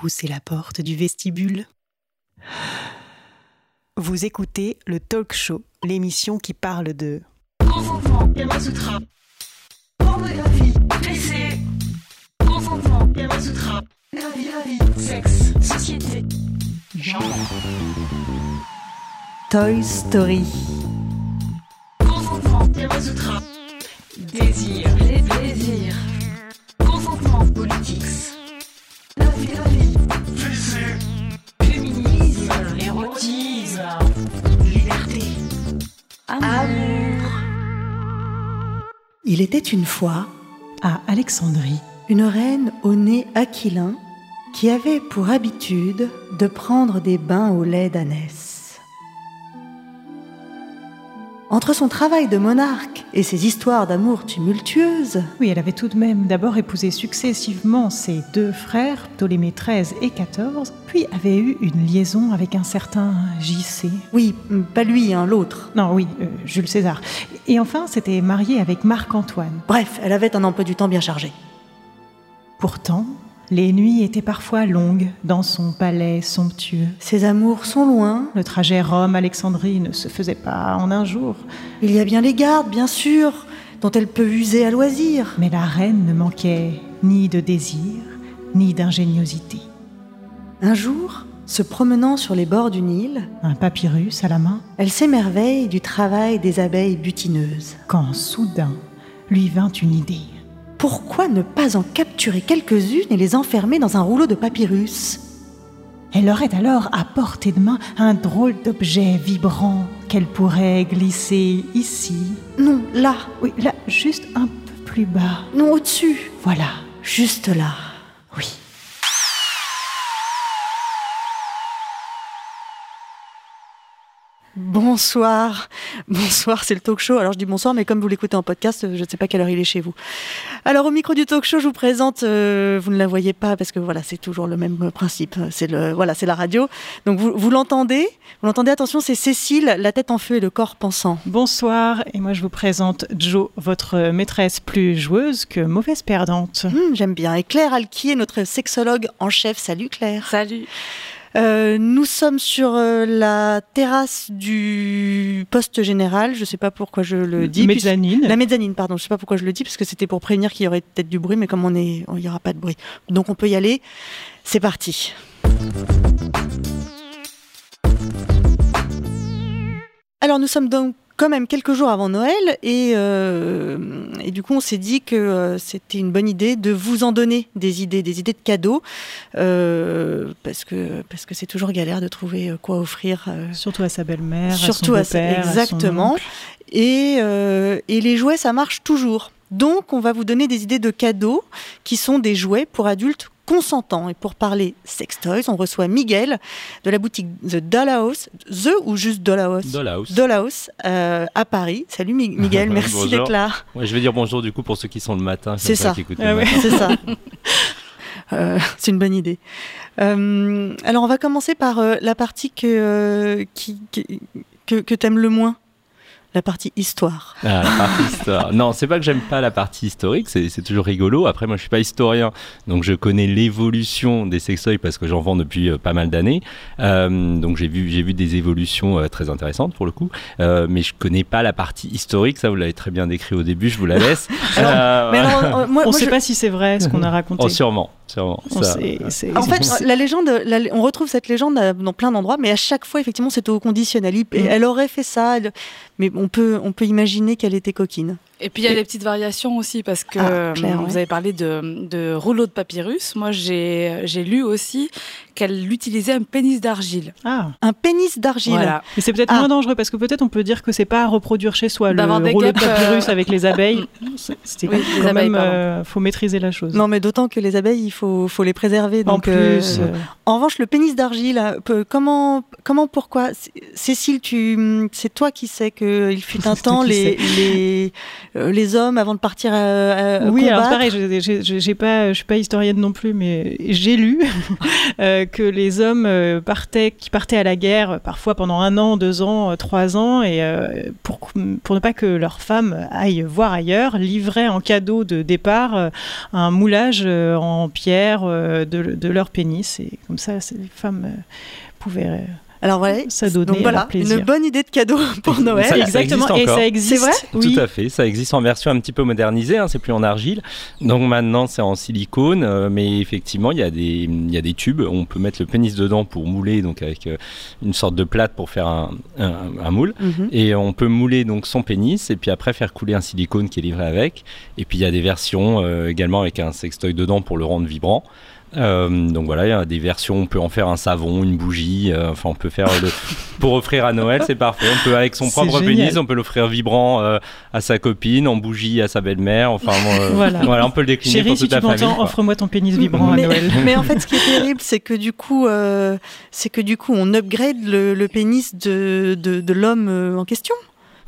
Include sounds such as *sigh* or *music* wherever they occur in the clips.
poussez la porte du vestibule. Vous écoutez le Talk Show, l'émission qui parle de Consentement, Kamasutra. Pornographie, PC. Consentement, Kamasutra. La vie, la vie. Sexe, société. Genre. Toy Story. Consentement, Kamasutra. Désir, les désirs. Consentement, politics. La vie, la vie. Amour. Il était une fois à Alexandrie. une reine au nez aquilin qui avait pour habitude de prendre des bains au lait d'ânesse. Entre son travail de monarque et ses histoires d'amour tumultueuses, Oui, elle avait tout de même d'abord épousé successivement ses deux frères, Ptolémée XIII et XIV, puis avait eu une liaison avec un certain JC. oui, pas lui, hein, l'autre. Non, oui, euh, Jules César. Et enfin, s'était mariée avec Marc-Antoine. Bref, elle avait un emploi du temps bien chargé. Pourtant, les nuits étaient parfois longues dans son palais somptueux. Ses amours sont loin. Le trajet Rome-Alexandrie ne se faisait pas en un jour, Il y a bien les gardes, bien sûr, dont elle peut user à loisir. mais la reine ne manquait ni de désir, ni d'ingéniosité. Un jour, se promenant sur les bords du Nil, Un papyrus à la main, elle s'émerveille du travail des abeilles butineuses. quand soudain lui vint une idée. Pourquoi ne pas en capturer quelques-unes et les enfermer dans un rouleau de papyrus? Elle aurait alors à portée de main un drôle d'objet vibrant qu'elle pourrait glisser ici. Non, là, Oui, là, juste un peu plus bas. non, au-dessus, Voilà. juste là. Oui. Bonsoir, bonsoir, c'est le talk show. Alors je dis bonsoir, mais comme vous l'écoutez en podcast, je ne sais pas quelle heure il est chez vous. Alors au micro du talk show, je vous présente, euh, vous ne la voyez pas parce que voilà, c'est toujours le même principe. C'est le, voilà, c'est la radio. Donc vous, vous l'entendez, vous l'entendez? Attention, c'est Cécile, la tête en feu et le corps pensant. Bonsoir, et moi je vous présente Jo, votre maîtresse plus joueuse que mauvaise perdante. Hum, J'aime bien. Et Claire Alquier, notre sexologue en chef. Salut Claire. Salut. Euh, nous sommes sur euh, la terrasse du poste général. Je ne sais pas pourquoi je le dis. puisque- Mezzanine. La mezzanine, pardon. Je sais pas pourquoi je le dis, parce que c'était pour prévenir qu'il y aurait peut-être du bruit, mais comme on est, il y aura pas de bruit. Donc on peut y aller. C'est parti. Alors nous sommes donc quand même quelques jours avant Noël et, euh, et du coup on s'est dit que euh, c'était une bonne idée de vous en donner des idées, des idées de cadeaux, euh, parce que parce que c'est toujours galère de trouver quoi offrir. Surtout à sa belle-mère, Surtout à à son sa- à son exactement. Et, et les jouets, ça marche toujours. Donc, on va vous donner des idées de cadeaux qui sont des jouets pour adultes consentants. Et pour parler sex toys, on reçoit Miguel de la boutique The Dollhouse, The ou juste Dollhouse Dollhouse. Dollhouse euh, à Paris. Salut Mi- *laughs* Miguel, merci d'être là. Ouais, je vais dire bonjour du coup pour ceux qui sont le matin. C'est ça. Ah le ouais. matin. C'est ça. *laughs* Euh, c'est une bonne idée. Euh, alors, on va commencer par euh, la partie que, qui, qui- que, que t'aimes le moins. La partie histoire. Ah, la partie histoire. Non, c'est pas que j'aime pas la partie historique, c'est toujours rigolo. Après, moi, je suis pas historien, donc je connais l'évolution des sextoys parce que j'en vends depuis euh, pas mal d'années. Euh, donc j'ai vu, j'ai vu des évolutions euh, très intéressantes pour le coup, Euh, mais je connais pas la partie historique. Ça, vous l'avez très bien décrit au début. Je vous la laisse. *laughs* Alors, Euh, Mais alors, euh, moi, On ne sait je- pas si c'est vrai ce qu'on a raconté. oh, sûrement, sûrement. Ça, En fait, la légende, la- on retrouve cette légende euh, dans plein d'endroits, mais à chaque fois, effectivement, c'est au conditionnel. Mm. Elle aurait fait ça, elle- mais on peut, on peut imaginer qu'elle était coquine. Et puis il y a des petites variations aussi parce que Ah, euh, vous ouais. avez parlé de, de rouleau de papyrus. Moi j'ai lu aussi qu'elle utilisait un pénis d'argile. Ah, Un pénis d'argile. Voilà. mais c'est peut-être Ah. moins dangereux parce que peut-être on peut dire que c'est pas à reproduire chez soi. Le rouleau de papyrus euh, avec les abeilles, *laughs* c'était Oui, quand abeilles, même, euh, faut maîtriser la chose. Non, mais d'autant que les abeilles, il faut, faut les préserver. en Donc, euh, plus, euh, En revanche, le pénis d'argile, peu- comment, comment, pourquoi? Cécile, tu, c'est toi qui sais qu'il fut *laughs* un temps les, les, les hommes avant de partir à, oui, alors pareil, je, pas, je suis pas historienne non plus, mais j'ai lu *laughs* euh, que les hommes euh, partaient, qui partaient à la guerre parfois pendant un an, deux ans, trois ans, et pour, pour ne pas que leurs femmes aillent voir ailleurs, livraient en cadeau de départ un moulage en pierre de, de, leur pénis, et comme ça, les femmes pouvaient alors voilà, ça donnait Donc voilà, une bonne idée de cadeau *laughs* pour Noël. Ça, Exactement, ça et ça existe. C'est vrai oui. Tout à fait, ça existe en version un petit peu modernisée, hein, c'est plus en argile. Donc maintenant c'est en silicone, euh, mais effectivement il y, a des, il y a des tubes, on peut mettre le pénis dedans pour mouler, donc avec euh, une sorte de plate pour faire un, un, un moule. Mm -hmm. Et on peut mouler donc son pénis et puis après faire couler un silicone qui est livré avec. Et puis il y a des versions euh, également avec un sextoy dedans pour le rendre vibrant. Euh, donc voilà, il y a des versions, on peut en faire un savon, une bougie, euh, enfin on peut faire le... *laughs* pour offrir à Noël, c'est parfait. On peut avec son propre pénis, on peut l'offrir vibrant euh, à sa copine, en bougie à sa belle-mère, enfin euh, voilà. voilà. on peut le décliner Chérie, pour si toute tu la famille. offre-moi ton pénis vibrant mais, à Noël. *laughs* Mais en fait, ce qui est *laughs* terrible, c'est que du coup, euh, c'est que du coup, on upgrade le, le pénis de, de, de l'homme en question.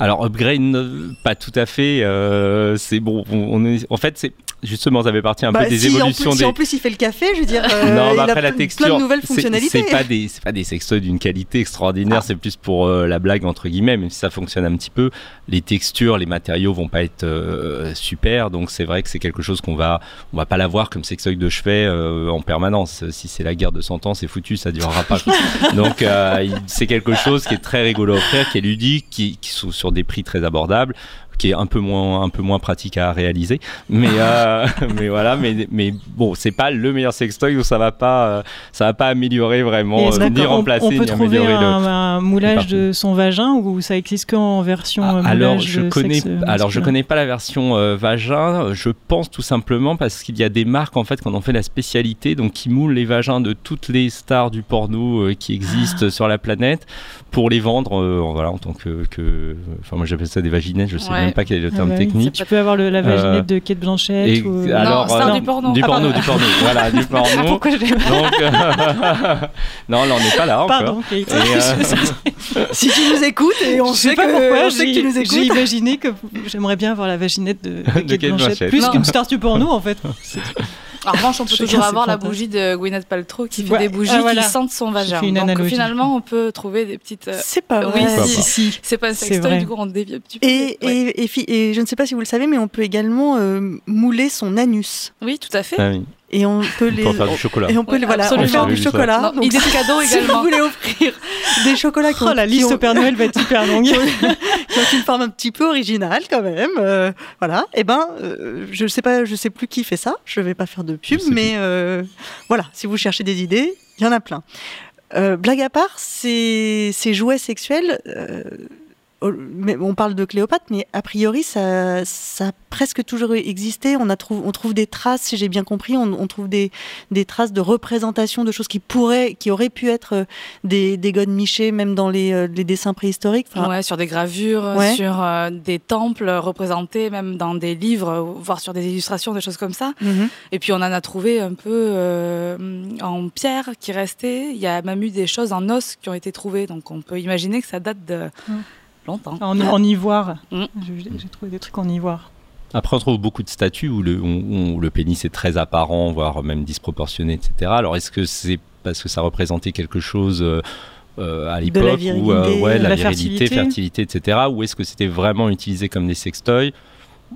Alors upgrade, pas tout à fait. Euh, c'est bon. On, on est, en fait, c'est justement, ça fait partie un bah, peu des si évolutions. En plus, des... Si en plus il fait le café, je veux dire, euh, non, bah il après a la texture, plein de nouvelles fonctionnalités. C'est pas des, c'est pas des sextoys d'une qualité extraordinaire. Ah. C'est plus pour euh, la blague entre guillemets, même si ça fonctionne un petit peu. Les textures, les matériaux vont pas être euh, super, donc c'est vrai que c'est quelque chose qu'on va, on va pas l'avoir comme sextoy de chevet en permanence. Si c'est la guerre de 100 ans, c'est foutu, ça durera pas. *laughs* donc c'est quelque chose qui est très rigolo à offrir, qui est ludique, qui, qui sont sur des prix très abordables qui est un peu moins un peu moins pratique à réaliser mais euh, *laughs* mais voilà mais mais bon c'est pas le meilleur sextoy donc ça va pas euh, ça va pas améliorer vraiment euh, ni remplacer on, on peut ni trouver améliorer un, le, un moulage de son vagin ou ça existe qu'en version ah, moulage alors je connais sexe alors je connais pas la version euh, vagin je pense tout simplement parce qu'il y a des marques en fait qu'on en fait la spécialité donc qui moulent les vagins de toutes les stars du porno euh, qui existent sur la planète pour les vendre euh, voilà en tant que, que enfin moi j'appelle ça des vaginettes je sais Ouais. même pas quel est le Ah terme ouais. technique Tu peux avoir le, la vaginette Euh, de Kate Blanchett et ou... alors star euh, du porno. du Ah, porno du porno *laughs* voilà du porno Pourquoi je l'ai donc euh, *laughs* non là on n'est pas là encore Pardon, Kate. Et, euh, *laughs* Si tu nous écoutes, et on je sait pas que, pourquoi, on sait que tu nous j'ai j'ai écoutes. imaginé que j'aimerais bien avoir la vaginette de, de Kate, Kate Blanchett, Blanchett. plus Non. qu'une star du porno en fait. En revanche, on peut Chacun toujours avoir la bougie de Gwyneth Paltrow qui fait Ouais. des bougies Ah, voilà. qui sentent son vagin. une Donc analogie. finalement, on peut trouver des petites. euh, C'est pas Oui, vrai. si, si. C'est pas un sextoy, du coup, on dévie un petit peu. Et, Ouais. et, et, fi- et je ne sais pas si vous le savez, mais on peut également euh, mouler son anus. Oui, tout à fait. ah oui, Et on peut les. faire du chocolat Et on peut Ouais, les, voilà, absolument. faire du chocolat. Non, Donc, idée de cadeau si vous également. voulez offrir des chocolats qui ont, Oh, la liste ont- au Père Noël va être hyper longue. qui *laughs* ont, qui ont une forme un petit peu originale quand même. euh, voilà. Et ben, euh, je sais pas, je sais plus qui fait ça. Je vais pas faire de pub, mais euh, voilà. Si vous cherchez des idées, il y en a plein. Euh, blague à part, ces, ces jouets sexuels. Mais on parle de Cléopâtre, mais a priori, ça, ça a presque toujours existé. On, a trouv- on trouve des traces, si j'ai bien compris, on, on trouve des, des traces de représentation de choses qui pourraient, qui auraient pu être euh, des, des godes michés, même dans les, euh, les dessins préhistoriques. Enfin, Ouais, sur des gravures, Ouais. sur euh, des temples représentés, même dans des livres, voire sur des illustrations, des choses comme ça. mhm. Et puis on en a trouvé un peu euh, en pierre qui restait. Il y a même eu des choses en os qui ont été trouvées, donc on peut imaginer que ça date de Mm. Longtemps. En, en ivoire. Mm. J'ai trouvé des trucs en ivoire. Après, on trouve beaucoup de statues où le, où- où le pénis est très apparent, voire même disproportionné, etc. Alors, est-ce que c'est parce que ça représentait quelque chose euh, euh, à l'époque ou euh, virilité, ouais, la, la virilité, fertilité. fertilité, etc. Ou est-ce que c'était vraiment utilisé comme des sextoys?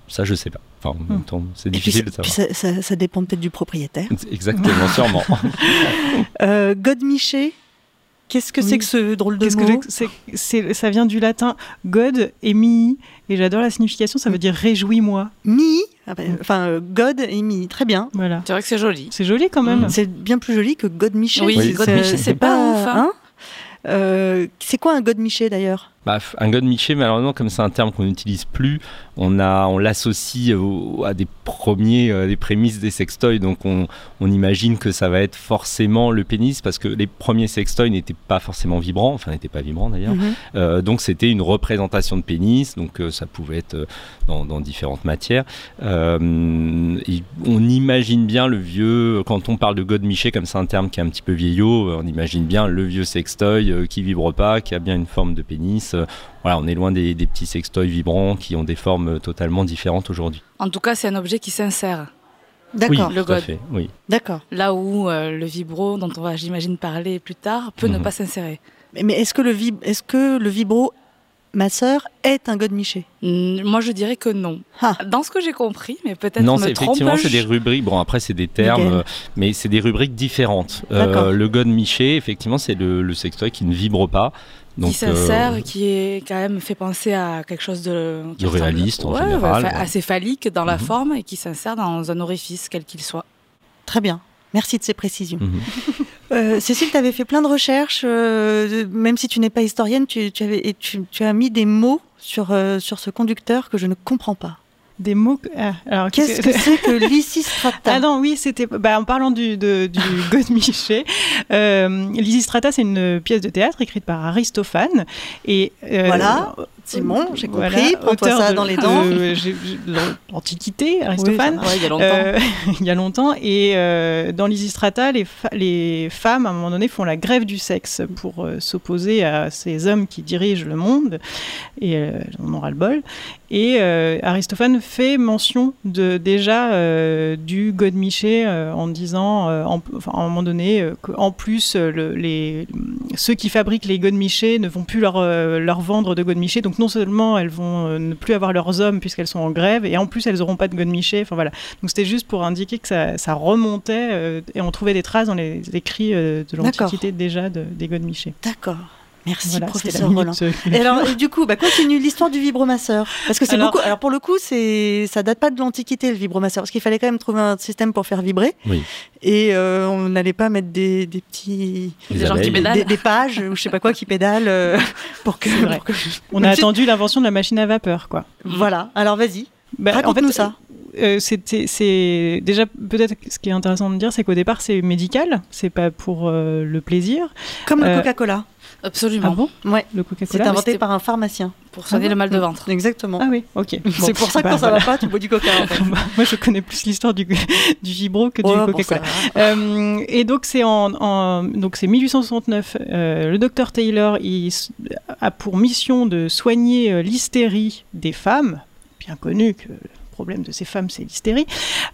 Ça, je sais pas. Enfin, en même temps, c'est puis, difficile de puis savoir. ça, ça- ça dépend peut-être du propriétaire. Exactement, sûrement. *laughs* Euh, Godemiché, qu'est-ce que Oui. c'est que ce drôle de que mot Ça vient du latin God et mi, et j'adore la signification, ça veut dire réjouis-moi. Mi, ah ben, enfin euh, God et Mi, très bien. Voilà. C'est vrai que c'est joli. C'est joli quand même. Mm. C'est bien plus joli que Godemiché. Oui, Oui, Godemiché, c'est pas ouf, hein. Euh, c'est quoi un Godemiché d'ailleurs? Bah, un god miché, malheureusement, comme c'est un terme qu'on n'utilise plus, on, a, on l'associe au- à des premiers, euh, des prémices des sextoys. Donc, on, on imagine que ça va être forcément le pénis, parce que les premiers sextoys n'étaient pas forcément vibrants, enfin, n'étaient pas vibrants d'ailleurs. Mhm. Euh, donc, c'était une représentation de pénis, donc euh, ça pouvait être dans, dans différentes matières. Et on imagine bien le vieux, quand on parle de god miché, comme c'est un terme qui est un petit peu vieillot, on imagine bien le vieux sextoy qui vibre pas, qui a bien une forme de pénis voilà, on est loin des, des petits sextoys vibrants qui ont des formes totalement différentes aujourd'hui. En tout cas, c'est un objet qui s'insère. D'accord, oui, le tout à god. fait, oui. d'accord. Là où euh, le vibro, dont on va, j'imagine, parler plus tard, peut ne Mhm. pas s'insérer. Mais, mais est-ce que, le vib- est-ce que le vibro masseur est un godemiché Mm, Moi, je dirais que non. Ah. Dans ce que j'ai compris, mais peut-être Non, me effectivement c'est des rubriques. Bon après c'est des termes, euh, mais c'est des rubriques différentes. Le god miché, effectivement, c'est le, le sextoy qui ne vibre pas. Donc, qui s'insère, euh, qui est quand même fait penser à quelque chose de, De réaliste, en Ouais, général, ouais, ouais. assez phallique dans la Mhm. forme et qui s'insère dans un orifice quel qu'il soit. Très bien. Merci de ces précisions. mhm. *laughs* Euh, Cécile, tu avais fait plein de recherches, euh, même si tu n'es pas historienne, tu, tu avais, et tu, tu as mis des mots sur, euh, sur ce conducteur que je ne comprends pas. Des mots. ah, alors, Qu'est-ce que c'est que *laughs* Lysistrata Ah non, oui, c'était. Bah, en parlant du, de, du *laughs* Godemiché, euh, Lysistrata, c'est une pièce de théâtre écrite par Aristophane. Et, euh, Voilà, c'est bon, j'ai compris. voilà, Prends-toi ça de- dans les dents. de L'Antiquité, Aristophane. Ouais, il y a longtemps. Euh, *laughs* il y a longtemps. Et euh, dans Lysistrata, les, les femmes, à un moment donné, font la grève du sexe pour euh, s'opposer à ces hommes qui dirigent le monde. Et euh, on aura le bol. Et euh, Aristophane fait mention de, déjà euh, du godemiché euh, en disant, euh, en- enfin, à un moment donné, euh, qu'en plus, euh, le- les, ceux qui fabriquent les godemichés ne vont plus leur, euh, leur vendre de godemichés. Donc non seulement elles vont euh, ne plus avoir leurs hommes puisqu'elles sont en grève, et en plus elles n'auront pas de godemichés. Enfin voilà. Donc c'était juste pour indiquer que ça, ça remontait euh, et on trouvait des traces dans les écrits euh, de l'Antiquité déjà de, des godemichés. D'accord. Merci, Voilà, professeur la Roland. euh, Et alors, du coup, bah, continue l'histoire du vibromasseur. Parce que c'est Alors- beaucoup. Alors, pour le coup, c'est, ça date pas de l'Antiquité, le vibromasseur. Parce qu'il fallait quand même trouver un système pour faire vibrer. Oui. Et euh, on n'allait pas mettre des, des petits. Des gens qui pédalent. Des, des pages, ou je sais pas quoi, qui pédalent. euh, pour que. vrai. pour que- On a attendu l'invention de la machine à vapeur, quoi. Voilà. Alors, vas-y. Bah, Raconte-nous ça. euh, c'était- c'est déjà peut-être ce qui est intéressant de dire, c'est qu'au départ c'est médical, c'est pas pour euh, le plaisir. Comme le Coca-Cola. Absolument. Ah bon Ouais. Le C'est Coca-Cola inventé c'était- par un pharmacien. Pour soigner Ah le mal de ventre. Exactement. Ah oui, ok. C'est pour ça que quand ça va pas, tu bois du coca. En fait. *laughs* Moi je connais plus l'histoire du, *laughs* du vibro que du Coca-Cola. Euh, et donc c'est en, en- donc c'est 1869. euh, le docteur Taylor il a pour mission de soigner euh, l'hystérie des femmes, bien connu que problème de ces femmes c'est l'hystérie.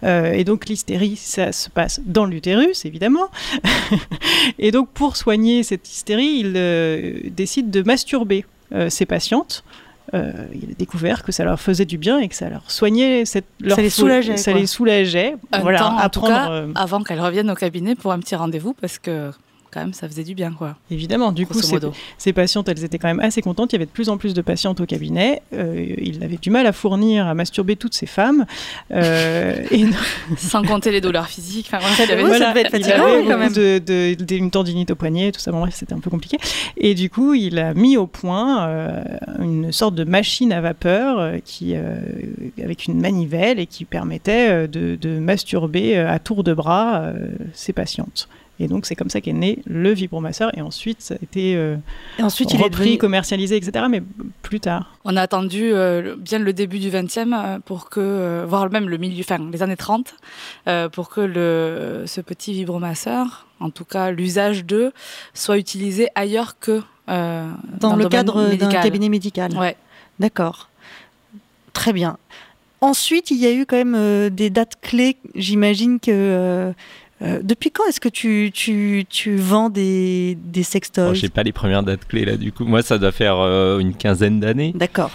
Euh, et donc l'hystérie ça se passe dans l'utérus évidemment. *laughs* et donc pour soigner cette hystérie, il euh, décide de masturber euh, ses patientes. Euh, il a découvert que ça leur faisait du bien et que ça leur soignait cette, leur les fo- soulageait, Ça quoi. les soulageait. Un voilà, temps, en tout apprendre. cas, euh, avant qu'elle revienne au cabinet pour un petit rendez-vous, parce que quand même, ça faisait du bien, quoi. Évidemment, du coup, ces, ces patientes, elles étaient quand même assez contentes. Il y avait de plus en plus de patientes au cabinet. Euh, il avait du mal à fournir, à masturber toutes ces femmes. Euh, *laughs* et Sans compter les douleurs physiques. Enfin, voilà, il ça devait être il fatigant, avait oui, quand même. de, de- de- une tendinite au poignet, tout ça. Bon, bref, c'était un peu compliqué. Et du coup, il a mis au point euh, une sorte de machine à vapeur qui, avec une manivelle et qui permettait de, de masturber à tour de bras ses patientes. Et donc, c'est comme ça qu'est né le vibromasseur. Et ensuite, ça a été euh, Et ensuite, il est repris, devenu... commercialisé, etc. Mais plus tard. On a attendu euh, bien le début du 20e euh, pour que, euh, voire même le milieu, enfin les années 30, euh, pour que le, ce petit vibromasseur, en tout cas l'usage d'eux, soit utilisé ailleurs que euh, dans, le cadre d'un cabinet médical. Ouais. D'accord. Très bien. Ensuite, il y a eu quand même euh, des dates clés. J'imagine que. euh, euh, depuis quand est-ce que tu, tu, tu vends des, des Bon, sextoys J'ai pas les premières dates clés là du coup. Moi ça doit faire euh, une quinzaine d'années. D'accord.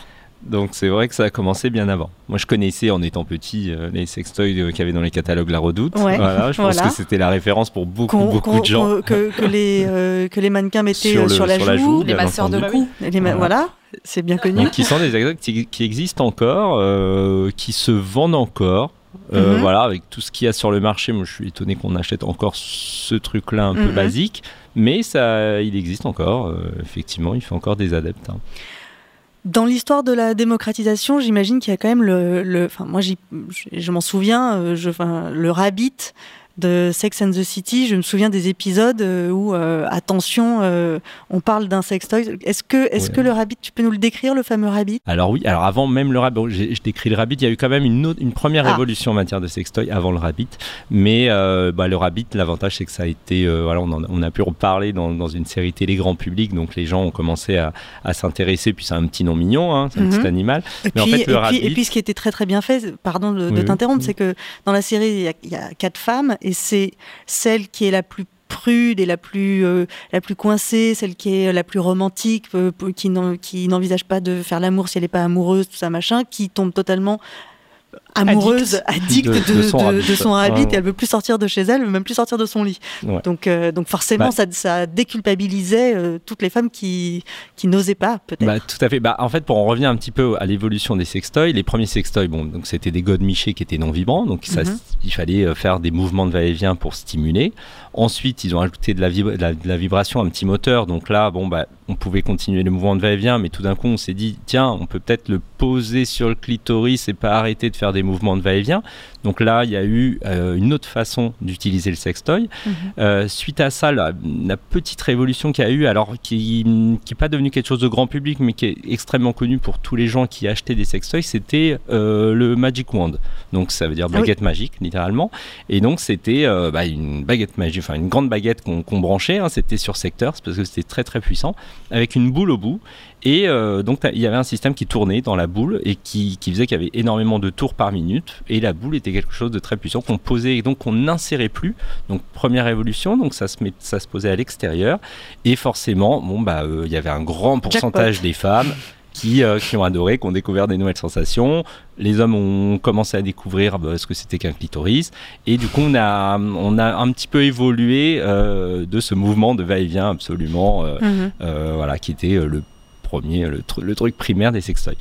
Donc c'est vrai que ça a commencé bien avant. Moi je connaissais en étant petit euh, les sextoys euh, qu'il y avait dans les catalogues La Redoute. Ouais, Voilà, je pense voilà. que c'était la référence pour beaucoup Qu'on- beaucoup qu'on- de gens. que, que les, euh, que les mannequins mettaient Sur le- sur, la sur la joue. Les masseurs de cou. Les ma- Voilà. voilà, c'est bien connu. Donc, qui sont des exacts qui, qui existent encore, euh, qui se vendent encore. Euh, Mhm. Voilà, avec tout ce qu'il y a sur le marché, moi je suis étonné qu'on achète encore ce truc-là un peu Mhm. basique, mais ça, il existe encore. euh, effectivement, il fait encore des adeptes. hein. Dans l'histoire de la démocratisation, j'imagine qu'il y a quand même le. le- enfin, moi, j'y- je, m'en souviens, euh, je, le rabbit de Sex and the City, je me souviens des épisodes euh, où, euh, attention, euh, on parle d'un sextoy. Est-ce que, est-ce Ouais. que le rabbit, tu peux nous le décrire, le fameux rabbit? Alors oui, alors avant même le rabbit, je décris le rabbit, il y a eu quand même une, autre- une première Ah. évolution en matière de sextoy avant le rabbit, mais euh, bah, le rabbit, l'avantage c'est que ça a été, voilà, on, en a- on a pu en parler dans, dans une série télé grand public, donc les gens ont commencé à, à s'intéresser, puis c'est un petit nom mignon, hein, c'est un Mhm. petit animal. Et Mais en puis, fait, le et, puis, rabbit- et puis, ce qui était très très bien fait, pardon de, Oui, t'interrompre, Oui. c'est que dans la série, il y a- il y, a quatre femmes et c'est celle qui est la plus prude et la plus euh, coincée, celle qui est la plus romantique, euh, qui n'envisage pas de faire l'amour si elle n'est pas amoureuse, tout ça machin, qui tombe totalement amoureuse, addicte de, De- de son de- rabbit. de son rabbit, Ouais. et elle veut plus sortir de chez elle, elle veut même plus sortir de son lit. Ouais. Donc, euh, donc forcément, Bah. ça, ça déculpabilisait euh, toutes les femmes qui, qui n'osaient pas, peut-être. Bah, tout à fait. Bah, en fait, pour en revenir un petit peu à l'évolution des sextoys, les premiers sextoys, bon, donc c'était des godemichés qui étaient non vibrants, donc ça, Mhm. il fallait euh, faire des mouvements de va-et-vient pour stimuler. Ensuite, ils ont ajouté de la, vib- de la, de la vibration, un petit moteur. Donc là, bon, bah, on pouvait continuer les mouvements de va-et-vient, mais tout d'un coup, on s'est dit, tiens, on peut peut-être le poser sur le clitoris et pas arrêter de faire des mouvements de va-et-vient. Donc là, il y a eu euh, une autre façon d'utiliser le sextoy. Euh, suite à ça, la, la petite révolution qu'il y a eu, alors qui n'est pas devenu quelque chose de grand public, mais qui est extrêmement connu pour tous les gens qui achetaient des sextoys, c'était euh, le Magic Wand. Donc ça veut dire Ah oui. baguette magique, littéralement. Et donc c'était bah, une baguette magique, enfin une grande baguette qu'on branchait. hein, c'était sur secteurs parce que c'était très très puissant, avec une boule au bout. Et euh, donc il y avait un système qui tournait dans la boule et qui, qui faisait qu'il y avait énormément de tours par minute. Et la boule était quelque chose de très puissant qu'on posait et donc qu'on n'insérait plus. Donc première évolution, donc ça se, met, ça se posait à l'extérieur. Et forcément, bon bah euh, il y avait un grand pourcentage des femmes qui, euh, qui ont adoré, qui ont découvert des nouvelles sensations. Les hommes ont commencé à découvrir bah, ce que c'était qu'un clitoris. Et du coup, on a, on a un petit peu évolué euh, de ce mouvement de va-et-vient absolument, euh, euh, voilà, qui était le premier, le, tru- le truc primaire des sextoys.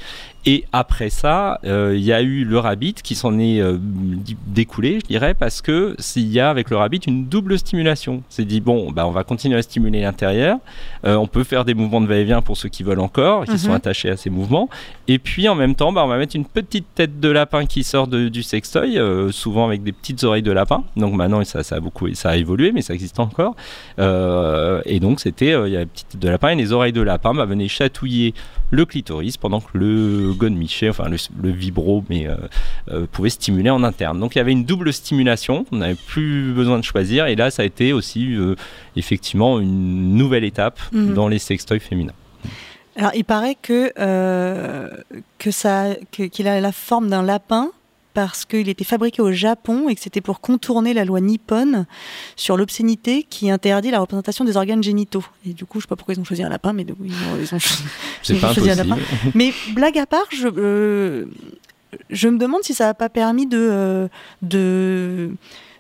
Et après ça, euh, il y a eu le rabbit qui s'en est euh, découlé, je dirais, parce que s'il y a avec le rabbit une double stimulation. C'est dit bon, bah on va continuer à stimuler l'intérieur. Euh, on peut faire des mouvements de va-et-vient pour ceux qui veulent encore, qui Mhm. sont attachés à ces mouvements. Et puis en même temps, bah, on va mettre une petite tête de lapin qui sort de- du sextoy, souvent avec des petites oreilles de lapin. Donc maintenant, ça, ça a beaucoup, ça a évolué, mais ça existe encore. Et donc c'était, il y a la petite tête de lapin et les oreilles de lapin bah, venaient chatouiller le clitoris pendant que le enfin le, le vibro, mais euh, euh, pouvait stimuler en interne. Donc il y avait une double stimulation, on n'avait plus besoin de choisir, et là ça a été aussi euh, effectivement une nouvelle étape Mhm. dans les sextoys féminins. Alors, il paraît que, euh, que ça, que- qu'il a la forme d'un lapin parce qu'il était fabriqué au Japon et que c'était pour contourner la loi nippone sur l'obscénité qui interdit la représentation des organes génitaux. Et du coup, je sais pas pourquoi ils ont choisi un lapin, mais coup, ils ont, ils ont choisi- *laughs* C'est Ils pas ont choisi un impossible. Mais blague à part, je, euh, je me demande si ça n'a pas permis de, euh, de,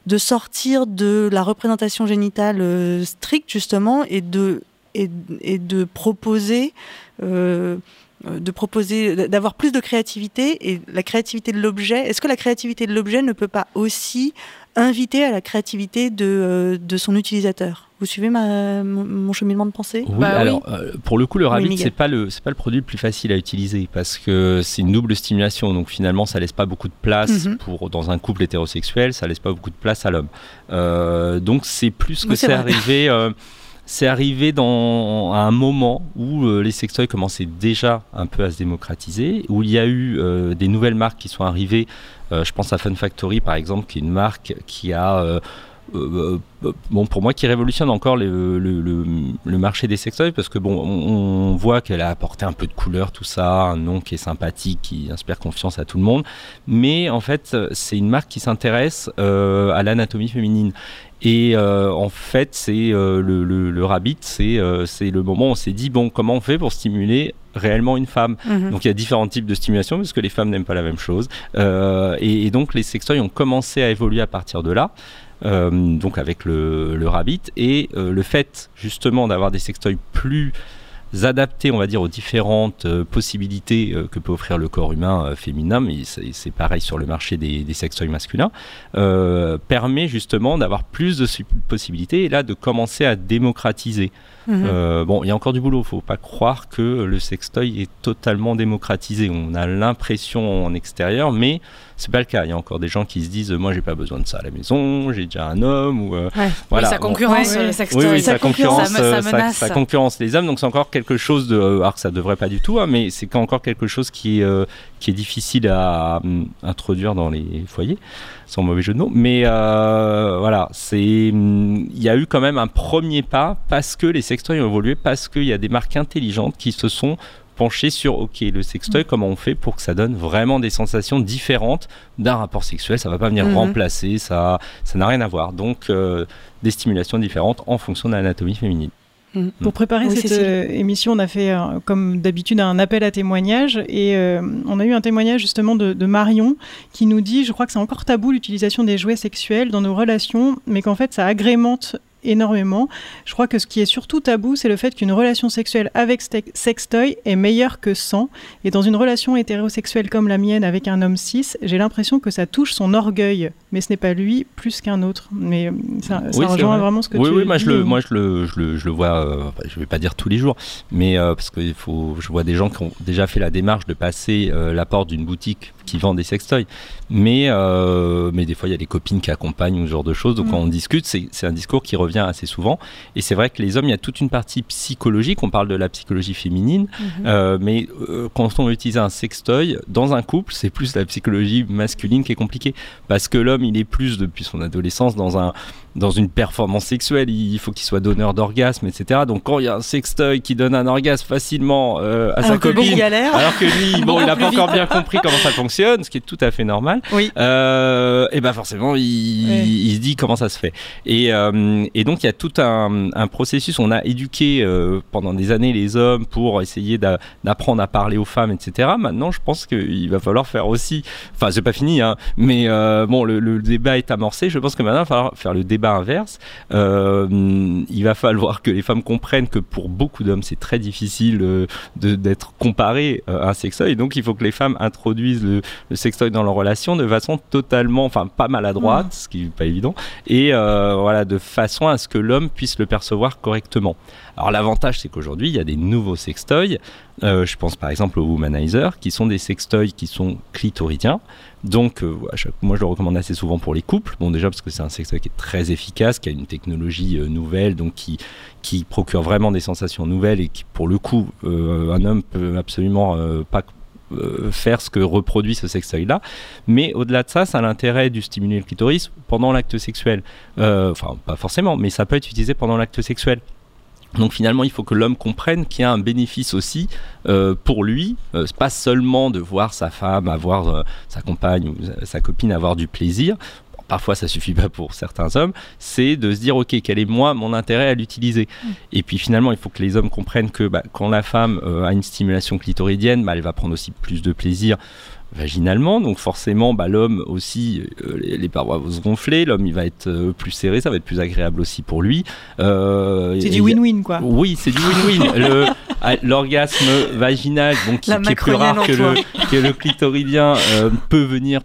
de sortir de la représentation génitale euh, stricte, justement, et de, et, et de proposer. euh, de proposer d'avoir plus de créativité et la créativité de l'objet est-ce que la créativité de l'objet ne peut pas aussi inviter à la créativité de, euh, de son utilisateur? Vous suivez ma, mon, mon cheminement de pensée? Oui, Bah oui. alors euh, pour le coup, le rabbit Miguel. c'est pas le c'est pas le produit le plus facile à utiliser parce que c'est une double stimulation, donc finalement ça laisse pas beaucoup de place Mhm. pour dans un couple hétérosexuel, ça laisse pas beaucoup de place à l'homme. Euh, donc c'est plus que Oui, c'est arrivé. euh, c'est arrivé dans à un moment où euh, les sextoys commençaient déjà un peu à se démocratiser, où il y a eu euh, des nouvelles marques qui sont arrivées. Euh, je pense à Fun Factory par exemple, qui est une marque qui a bon, pour moi, qui révolutionne encore le, marché des sextoys parce que bon, on, voit qu'elle a apporté un peu de couleur, tout ça, un nom qui est sympathique, qui inspire confiance à tout le monde. Mais en fait, c'est une marque qui s'intéresse à l'anatomie féminine. Et euh, en fait, c'est euh, le, le, le rabbit, c'est euh, le moment où on s'est dit bon, comment on fait pour stimuler réellement une femme? Mhm. donc il y a différents types de stimulation parce que les femmes n'aiment pas la même chose. Euh, et, et donc les sextoys ont commencé à évoluer à partir de là. donc avec le, le rabbit et le fait justement d'avoir des sextoys plus adaptés on va dire aux différentes euh, possibilités euh, que peut offrir le corps humain euh, féminin mais c'est pareil sur le marché des, des sextoys masculins permet justement d'avoir plus de possibilités et là de commencer à démocratiser Mhm. bon, il y a encore du boulot. Faut pas croire que le sextoy est totalement démocratisé. On a l'impression en extérieur, mais c'est pas le cas. Il y a encore des gens qui se disent, moi, j'ai pas besoin de ça à la maison, j'ai déjà un homme ou euh, Ouais. voilà. oui, ça Bon, concurrence le sextoy. oui, oui, concurrence, ça ça euh, ça, concurrence les hommes, donc c'est encore quelque chose de, alors que ça devrait pas du tout, hein, mais c'est encore quelque chose qui est, euh, qui est difficile à hum, introduire dans les foyers, sans mauvais jeu de mots. Mais euh, voilà, c'est, hum, il y a eu quand même un premier pas parce que les sextoys ont évolué, parce qu'il y a des marques intelligentes qui se sont penchées sur ok le sextoy comment on fait pour que ça donne vraiment des sensations différentes d'un rapport sexuel? Ça va pas venir Mhm. remplacer ça ça n'a rien à voir donc euh, des stimulations différentes en fonction de l'anatomie féminine. Pour préparer Oui, cette euh, émission, on a fait, euh, comme d'habitude, un appel à témoignages. Et euh, on a eu un témoignage justement de, de Marion qui nous dit, je crois que c'est encore tabou l'utilisation des jouets sexuels dans nos relations, mais qu'en fait ça agrémente énormément. Je crois que ce qui est surtout tabou, c'est le fait qu'une relation sexuelle avec sextoy est meilleure que sans. Et dans une relation hétérosexuelle comme la mienne avec un homme cis, j'ai l'impression que ça touche son orgueil, mais ce n'est pas lui plus qu'un autre. Mais euh, ça, ça Oui, c'est rejoint vrai. vraiment ce que oui, tu oui, moi je dis, le, ou- moi je le, je le, je le vois. euh, enfin, je vais pas dire tous les jours, mais euh, parce que faut, je vois des gens qui ont déjà fait la démarche de passer euh, la porte d'une boutique qui vend des sextoys, mais mais des fois il y a des copines qui accompagnent ou ce genre de choses. Donc Mm. quand on discute, c'est un discours qui revient assez souvent. Et c'est vrai que les hommes, il y a toute une partie psychologique. On parle de la psychologie féminine, euh, mais quand on veut utiliser un sextoy dans un couple, c'est plus la psychologie masculine qui est compliquée parce que l'homme, il est plus depuis son adolescence dans un dans une performance sexuelle, il faut qu'il soit donneur d'orgasme, etc. Donc quand il y a un sextoy qui donne un orgasme facilement euh, à sa Alors que beaucoup copine, alors que lui, *laughs* bon, il n'a pas encore bien compris comment ça fonctionne, ce qui est tout à fait normal. Oui. Euh, et ben forcément, il, se dit comment ça se fait. Et, euh, et donc il y a tout un, un processus. On a éduqué pendant des années les hommes pour essayer d'a- d'apprendre à parler aux femmes, etc. Maintenant, je pense qu'il va falloir faire aussi. Enfin, c'est pas fini, hein, mais bon, le, le débat est amorcé. Je pense que maintenant, il va falloir faire le débat inverse. Euh, il va falloir que les femmes comprennent que pour beaucoup d'hommes, c'est très difficile euh, d'être comparé euh, à un sextoy. Donc, il faut que les femmes introduisent le, le sextoy dans leur relation de façon totalement, enfin, pas maladroite, ce qui n'est pas évident, et voilà, de façon à ce que l'homme puisse le percevoir correctement. Alors, l'avantage, c'est qu'aujourd'hui, il y a des nouveaux sextoys. Euh, je pense par exemple aux Womanizer, qui sont des sextoys qui sont clitoridiens. Donc, euh, moi, je le recommande assez souvent pour les couples. Bon, déjà parce que c'est un sextoy qui est très efficace, qui a une technologie euh, nouvelle, donc qui, procure vraiment des sensations nouvelles et qui, pour le coup, euh, un homme peut absolument pas faire ce que reproduit ce sextoy-là. Mais au-delà de ça, ça a l'intérêt du stimuler le clitoris pendant l'acte sexuel. Enfin, pas forcément, mais ça peut être utilisé pendant l'acte sexuel. Donc finalement, il faut que l'homme comprenne qu'il y a un bénéfice aussi euh, pour lui. Euh, pas seulement de voir sa femme avoir euh, sa compagne ou sa copine avoir du plaisir. Parfois, ça suffit pas pour certains hommes. C'est de se dire, ok, quel est moi mon intérêt à l'utiliser? Et puis finalement, il faut que les hommes comprennent que bah, quand la femme a une stimulation clitoridienne, bah, elle va prendre aussi plus de plaisir vaginalement, donc forcément bah, l'homme aussi, euh, les, les parois vont se gonfler, l'homme il va être euh, plus serré, ça va être plus agréable aussi pour lui. Euh, C'est du win-win, quoi. oui, c'est du win-win. *laughs* Le- L'orgasme vaginal, donc qui, qui est plus rare que le, que le clitoridien, peut venir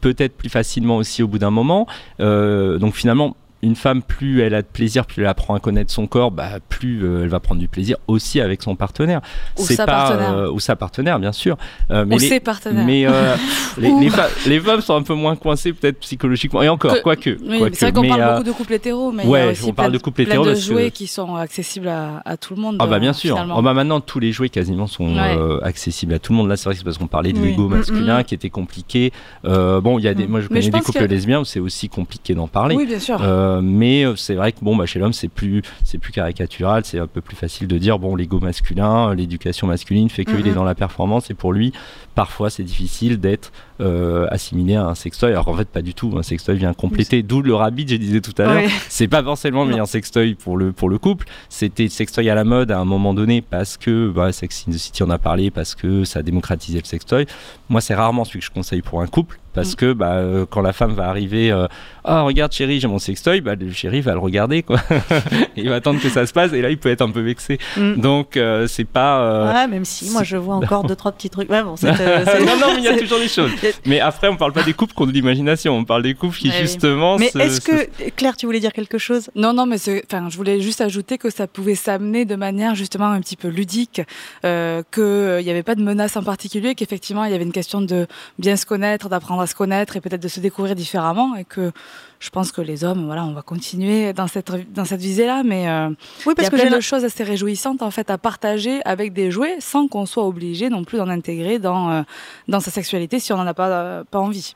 peut-être plus facilement aussi au bout d'un moment. Donc finalement, une femme, plus elle a de plaisir, plus elle apprend à connaître son corps, bah, plus euh, elle va prendre du plaisir aussi avec son partenaire. Ou C'est sa pas, partenaire. euh, ou sa partenaire, bien sûr. Euh, mais Ou les- ses partenaires. mais euh, *laughs* les, les, fa- les femmes sont un peu moins coincées peut-être psychologiquement. Et encore, Que- quoique. Oui, quoique. c'est vrai qu'on parle beaucoup de couples hétéros, mais il y a aussi on parle de couples hétéros de que- jouets qui sont accessibles à, à tout le monde. Ah bah bien euh, sûr. Oh bah maintenant tous les jouets quasiment sont Ouais. accessibles à tout le monde. Là c'est vrai que c'est parce qu'on parlait de Oui. l'ego Mm, masculin mm. qui était compliqué. Bon il y a des, Mm. moi je connais des couples lesbiens où c'est aussi compliqué d'en parler. Oui, bien sûr. Euh, mais euh, c'est vrai que bon bah chez l'homme c'est plus c'est plus caricatural, c'est un peu plus facile de dire bon l'ego masculin, l'éducation masculine fait qu'il est dans la performance et pour lui parfois c'est difficile d'être euh, assimilé à un sextoy. Alors en fait pas du tout, un sextoy vient compléter. D'où le rabbit je disais tout à l'heure. Ouais. *laughs* C'est pas forcément le Non. meilleur sextoy pour le, pour le couple. C'était le sextoy à la mode à un moment donné parce que bah, Sex in the City en a parlé, parce que ça a démocratisé le sextoy. Moi, c'est rarement celui que je conseille pour un couple parce Mm. que bah, euh, quand la femme va arriver, euh, ah regarde chérie, j'ai mon sextoy, bah, le chéri va le regarder quoi. *laughs* il va attendre que ça se passe et là il peut être un peu vexé. Mm. Donc euh, c'est pas. Ouais, même si moi je vois encore *laughs* deux trois petits trucs. Ouais, bon, c'est- non non mais il y a toujours des choses. Mais après, on parle pas des couples qui ont de l'imagination, on parle des couples qui oui. justement. Mais est-ce que Claire, tu voulais dire quelque chose? Non, non, mais enfin, je voulais juste ajouter que ça pouvait s'amener de manière justement un petit peu ludique, euh, qu'il n'y avait pas de menace en particulier, qu'effectivement il y avait une question de bien se connaître, d'apprendre à se connaître et peut-être de se découvrir différemment, et que je pense que les hommes, voilà, on va continuer dans cette dans cette visée-là, mais euh, Oui, il y parce a que plein de choses assez réjouissantes en fait à partager avec des jouets, sans qu'on soit obligé non plus d'en intégrer dans euh, dans sa sexualité si on n'en a pas euh, pas envie.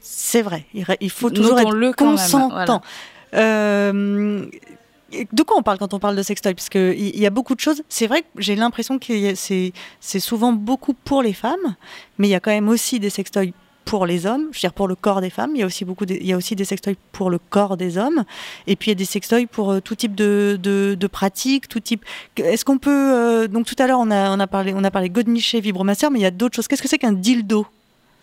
C'est vrai, il, faut toujours Notons-le être même, consentant. De quoi on parle quand on parle de sextoy? Parce qu'il y, a beaucoup de choses. C'est vrai que j'ai l'impression que c'est souvent beaucoup pour les femmes, mais il y a quand même aussi des sextoys pour les hommes, je veux dire pour le corps des femmes. Il y a aussi beaucoup, de- il y a aussi des sextoys pour le corps des hommes, et puis il y a des sextoys pour euh, tout type de, de, de pratiques, tout type. Est-ce qu'on peut euh, donc tout à l'heure on a on a parlé on a parlé godemiché, vibromasseur, mais il y a d'autres choses. Qu'est-ce que c'est qu'un dildo?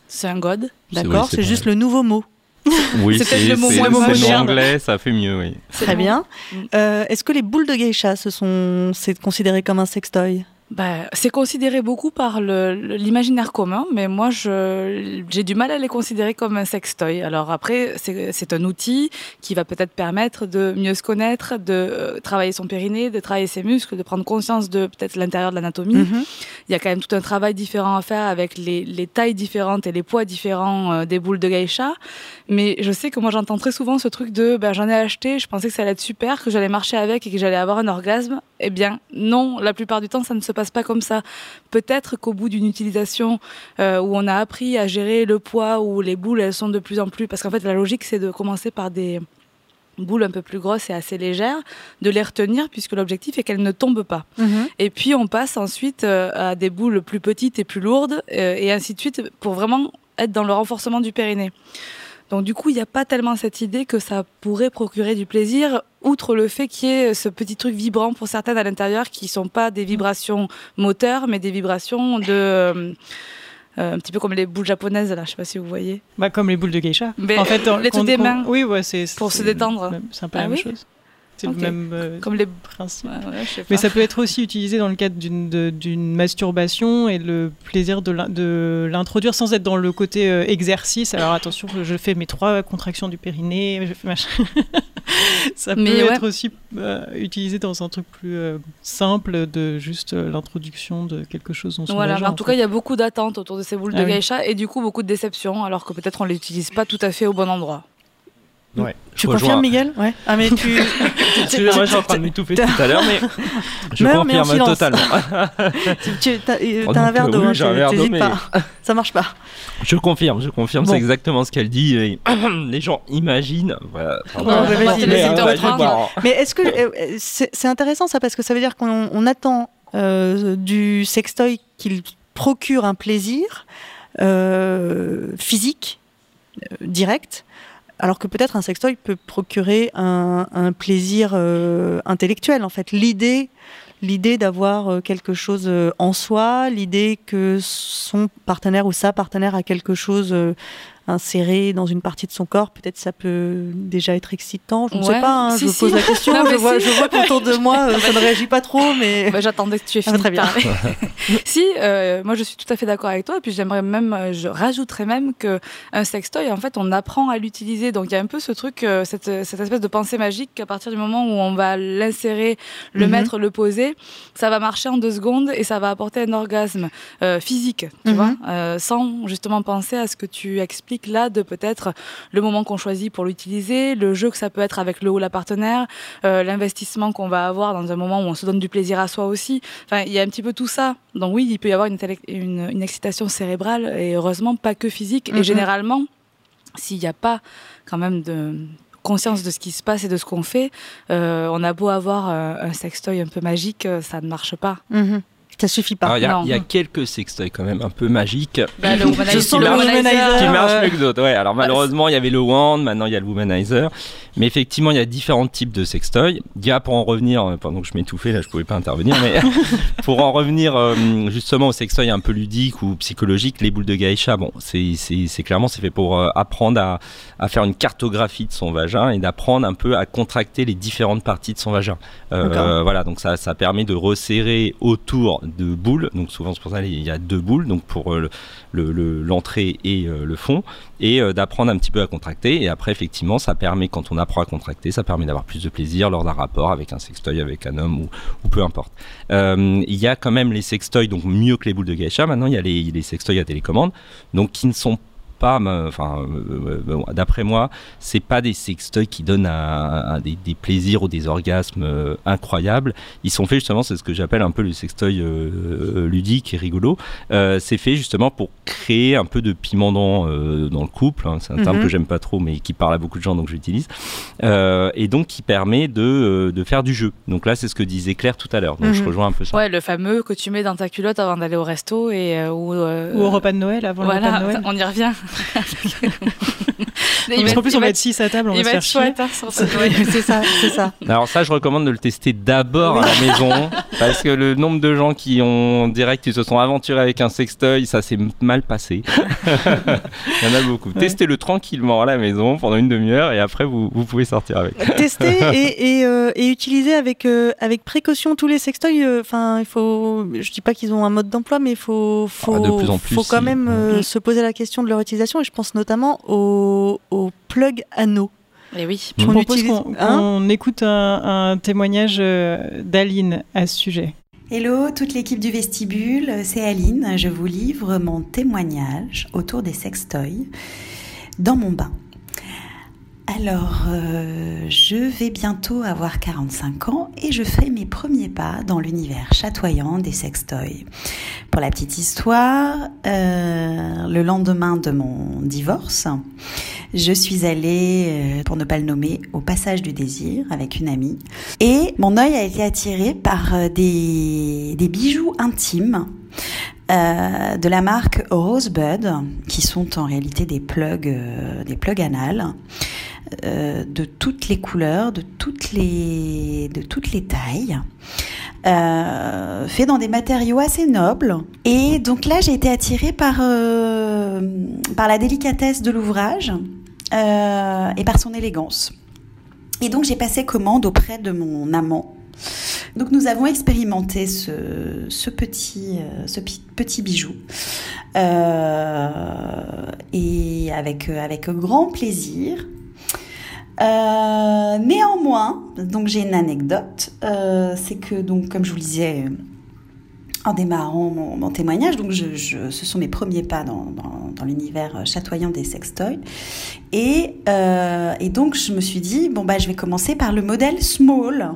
C'est un god. Oui, D'accord, c'est juste le nouveau mot. *laughs* Oui, C'est le mot moins c'est le moderne. mot anglais, ça fait mieux, oui. Très bien. Euh, Est-ce que les boules de geisha, ce sont, c'est considéré comme un sextoy? Bah, c'est considéré beaucoup par l'imaginaire commun, mais moi, j'ai du mal à les considérer comme un sextoy. Alors après, c'est un outil qui va peut-être permettre de mieux se connaître, de euh, travailler son périnée, de travailler ses muscles, de prendre conscience de peut-être l'intérieur de l'anatomie. Mhm. Il y a quand même tout un travail différent à faire avec les, les tailles différentes et les poids différents euh, des boules de geisha. Mais je sais que moi j'entends très souvent ce truc de ben, j'en ai acheté, je pensais que ça allait être super, que j'allais marcher avec et que j'allais avoir un orgasme. Eh bien non, la plupart du temps ça ne se passe pas comme ça. Peut-être qu'au bout d'une utilisation euh, où on a appris à gérer le poids, où les boules elles sont de plus en plus... Parce qu'en fait la logique c'est de commencer par des boules un peu plus grosses et assez légères, de les retenir puisque l'objectif est qu'elles ne tombent pas. Et puis on passe ensuite euh, à des boules plus petites et plus lourdes, euh, et ainsi de suite, pour vraiment être dans le renforcement du périnée. Donc du coup, il n'y a pas tellement cette idée que ça pourrait procurer du plaisir, outre le fait qu'il y ait ce petit truc vibrant pour certaines à l'intérieur qui sont pas des vibrations moteurs, mais des vibrations de... euh, euh, un petit peu comme les boules japonaises, là, je sais pas si vous voyez. Bah, comme les boules de geisha. Mais, en fait, dans- les trucs des mains. Oui, ouais, c'est Pour se détendre. C'est un peu Ah la même oui chose. C'est le même euh, Comme les... principe. Ouais, ouais, je sais Mais ça peut être aussi utilisé dans le cadre d'une masturbation et le plaisir de l'in- de l'introduire sans être dans le côté euh, exercice. Alors attention, je fais mes trois contractions du périnée, je fais machin. *laughs* ça peut Mais ouais. être aussi euh, utilisé dans un truc plus euh, simple de juste l'introduction de quelque chose dans son Voilà, vagin, mais en tout fait. cas, il y a beaucoup d'attentes autour de ces boules Ah de oui. geisha et du coup beaucoup de déceptions, alors que peut-être on les utilise pas tout à fait au bon endroit. Ouais. Tu confirmes, Miguel Ouais. Ah, mais tu. *laughs* Excusez-moi, je suis en train de m'étouffer tout à l'heure, mais *laughs* je mais confirme silence. totalement. *laughs* tu tu- t'as euh, Oh, un verre euh, d'eau, oui, hein, j'ai un verre d'eau, t'hésites mais- pas. Ça marche pas. Je confirme, je confirme, Bon. c'est exactement ce qu'elle dit. et *clears throat* les gens imaginent. Voilà. Ouais, ouais, vas-y. reprendre. Mais est-ce que euh, euh, c'est intéressant ça parce que ça veut dire qu'on on attend euh, du sextoy qu'il procure un plaisir euh, physique euh, direct, alors que peut-être un sextoy peut procurer un, plaisir euh, intellectuel. En fait, l'idée, l'idée d'avoir euh, quelque chose euh, en soi, l'idée que son partenaire ou sa partenaire a quelque chose inséré dans une partie de son corps, peut-être ça peut déjà être excitant. Je ne sais Ouais, pas. hein, si, je si. pose la question. *laughs* Non, je vois, si. je vois qu'autour de moi, *laughs* euh, ça ne réagit pas trop, mais Bah, J'attendais que tu aies Ah, fini très bien. *laughs* si, euh, moi je suis tout à fait d'accord avec toi. Et puis j'aimerais même, euh, je rajouterais même que un sextoy, en fait, on apprend à l'utiliser. Donc il y a un peu ce truc, cette, cette espèce de pensée magique qu'à partir du moment où on va l'insérer, le Mhm. mettre, le poser, ça va marcher en deux secondes et ça va apporter un orgasme euh, physique, tu Mhm. vois, euh, sans justement penser à ce que tu expliques là de peut-être le moment qu'on choisit pour l'utiliser, le jeu que ça peut être avec le ou la partenaire, euh, l'investissement qu'on va avoir dans un moment où on se donne du plaisir à soi aussi. Enfin, il y a un petit peu tout ça. Donc oui, il peut y avoir une, télé- une, une excitation cérébrale et heureusement pas que physique. Mhm. Et généralement, s'il n'y a pas quand même de conscience de ce qui se passe et de ce qu'on fait, euh, on a beau avoir euh, un sextoy un peu magique, ça ne marche pas. Mhm. Ça suffit pas. Alors, il y a- y, quelques sextoys quand même un peu magiques Bah, le *laughs* womanizer, Je sens le womanizer. qui Ah, ouais. mieux que d'autres. Ouais, alors malheureusement, il y avait le wand, maintenant il y a le womanizer. Mais effectivement, il y a différents types de sextoys. Il y a, pour en revenir, euh, pendant que je m'étouffais, là je pouvais pas intervenir, mais *laughs* pour en revenir euh, justement aux sextoys un peu ludiques ou psychologiques, les boules de geisha, bon, c'est clairement c'est fait pour euh, apprendre à, à faire une cartographie de son vagin et d'apprendre un peu à contracter les différentes parties de son vagin. Euh, voilà, donc ça, ça permet de resserrer autour de boules. Donc souvent c'est pour ça il y a deux boules, donc pour euh, le- le- l'entrée et euh, le fond, et euh, d'apprendre un petit peu à contracter. Et après effectivement, ça permet quand on apprend à contracter, ça permet d'avoir plus de plaisir lors d'un rapport avec un sextoy, avec un homme ou, ou peu importe. Il y a quand même les sextoys, donc mieux que les boules de geisha. Maintenant, il y a les, les sextoys à télécommande, donc qui ne sont pas, enfin, euh, euh, bon, d'après moi, c'est pas des sextoys qui donnent un- un- des, des plaisirs ou des orgasmes euh, incroyables. Ils sont faits justement, c'est ce que j'appelle un peu le sextoy ludique et rigolo. Euh, c'est fait justement pour créer un peu de piment dans, euh, dans le couple. hein. C'est un terme Mhm. que j'aime pas trop, mais qui parle à beaucoup de gens, donc j'utilise. Euh, et donc qui permet de, de faire du jeu. Donc là, c'est ce que disait Claire tout à l'heure. Donc je Mhm. rejoins un peu ça. Ouais, le fameux que tu mets dans ta culotte avant d'aller au resto et euh, ou, euh, Ou au repas de Noël, avant le repas de Voilà, Noël. on y revient. *laughs* Parce qu'en plus, on va être 6 à table, on va il se va faire être chier. *laughs* c'est ça, c'est ça. *laughs* Alors ça, je recommande de le tester d'abord à la maison, parce que le nombre de gens qui ont direct, qui se sont aventurés avec un sextoy, ça s'est mal passé. Il y en a beaucoup. Testez-le tranquillement à la maison pendant une demi-heure, et après vous, vous pouvez sortir avec. Tester et, et, euh, et utiliser avec, euh, avec précaution tous les sextoys. euh, Enfin, il faut. Je dis pas qu'ils ont un mode d'emploi, mais il faut, faut, Ah, de plus en plus, faut quand si. même euh, se poser la question de leur utilisation. Et je pense notamment aux, aux plugs anneaux. Et oui. Je On propose utilise- qu'on hein écoute un, un témoignage euh, d'Aline à ce sujet. Hello, toute l'équipe du vestibule, c'est Aline. Je vous livre mon témoignage autour des sextoys dans mon bain. Alors, euh, je vais bientôt avoir 45 ans et je fais mes premiers pas dans l'univers chatoyant des sextoys. Pour la petite histoire, euh, le lendemain de mon divorce, je suis allée, euh, pour ne pas le nommer, au passage du désir avec une amie. Et mon œil a été attiré par des, bijoux intimes de la marque Rosebud, qui sont en réalité des plugs, euh, des plugs euh, de toutes les couleurs, de toutes les, de toutes les tailles. Euh, fait dans des matériaux assez nobles et donc là j'ai été attirée par euh, par la délicatesse de l'ouvrage et par son élégance et donc j'ai passé commande auprès de mon amant donc nous avons expérimenté ce, ce petit, ce petit bijou et avec, avec grand plaisir. Euh, néanmoins, j'ai une anecdote, euh, c'est que donc comme je vous le disais euh, en démarrant mon, témoignage, ce sont mes premiers pas dans l'univers chatoyant des sextoys, et, euh, et donc je me suis dit bon bah je vais commencer par le modèle small,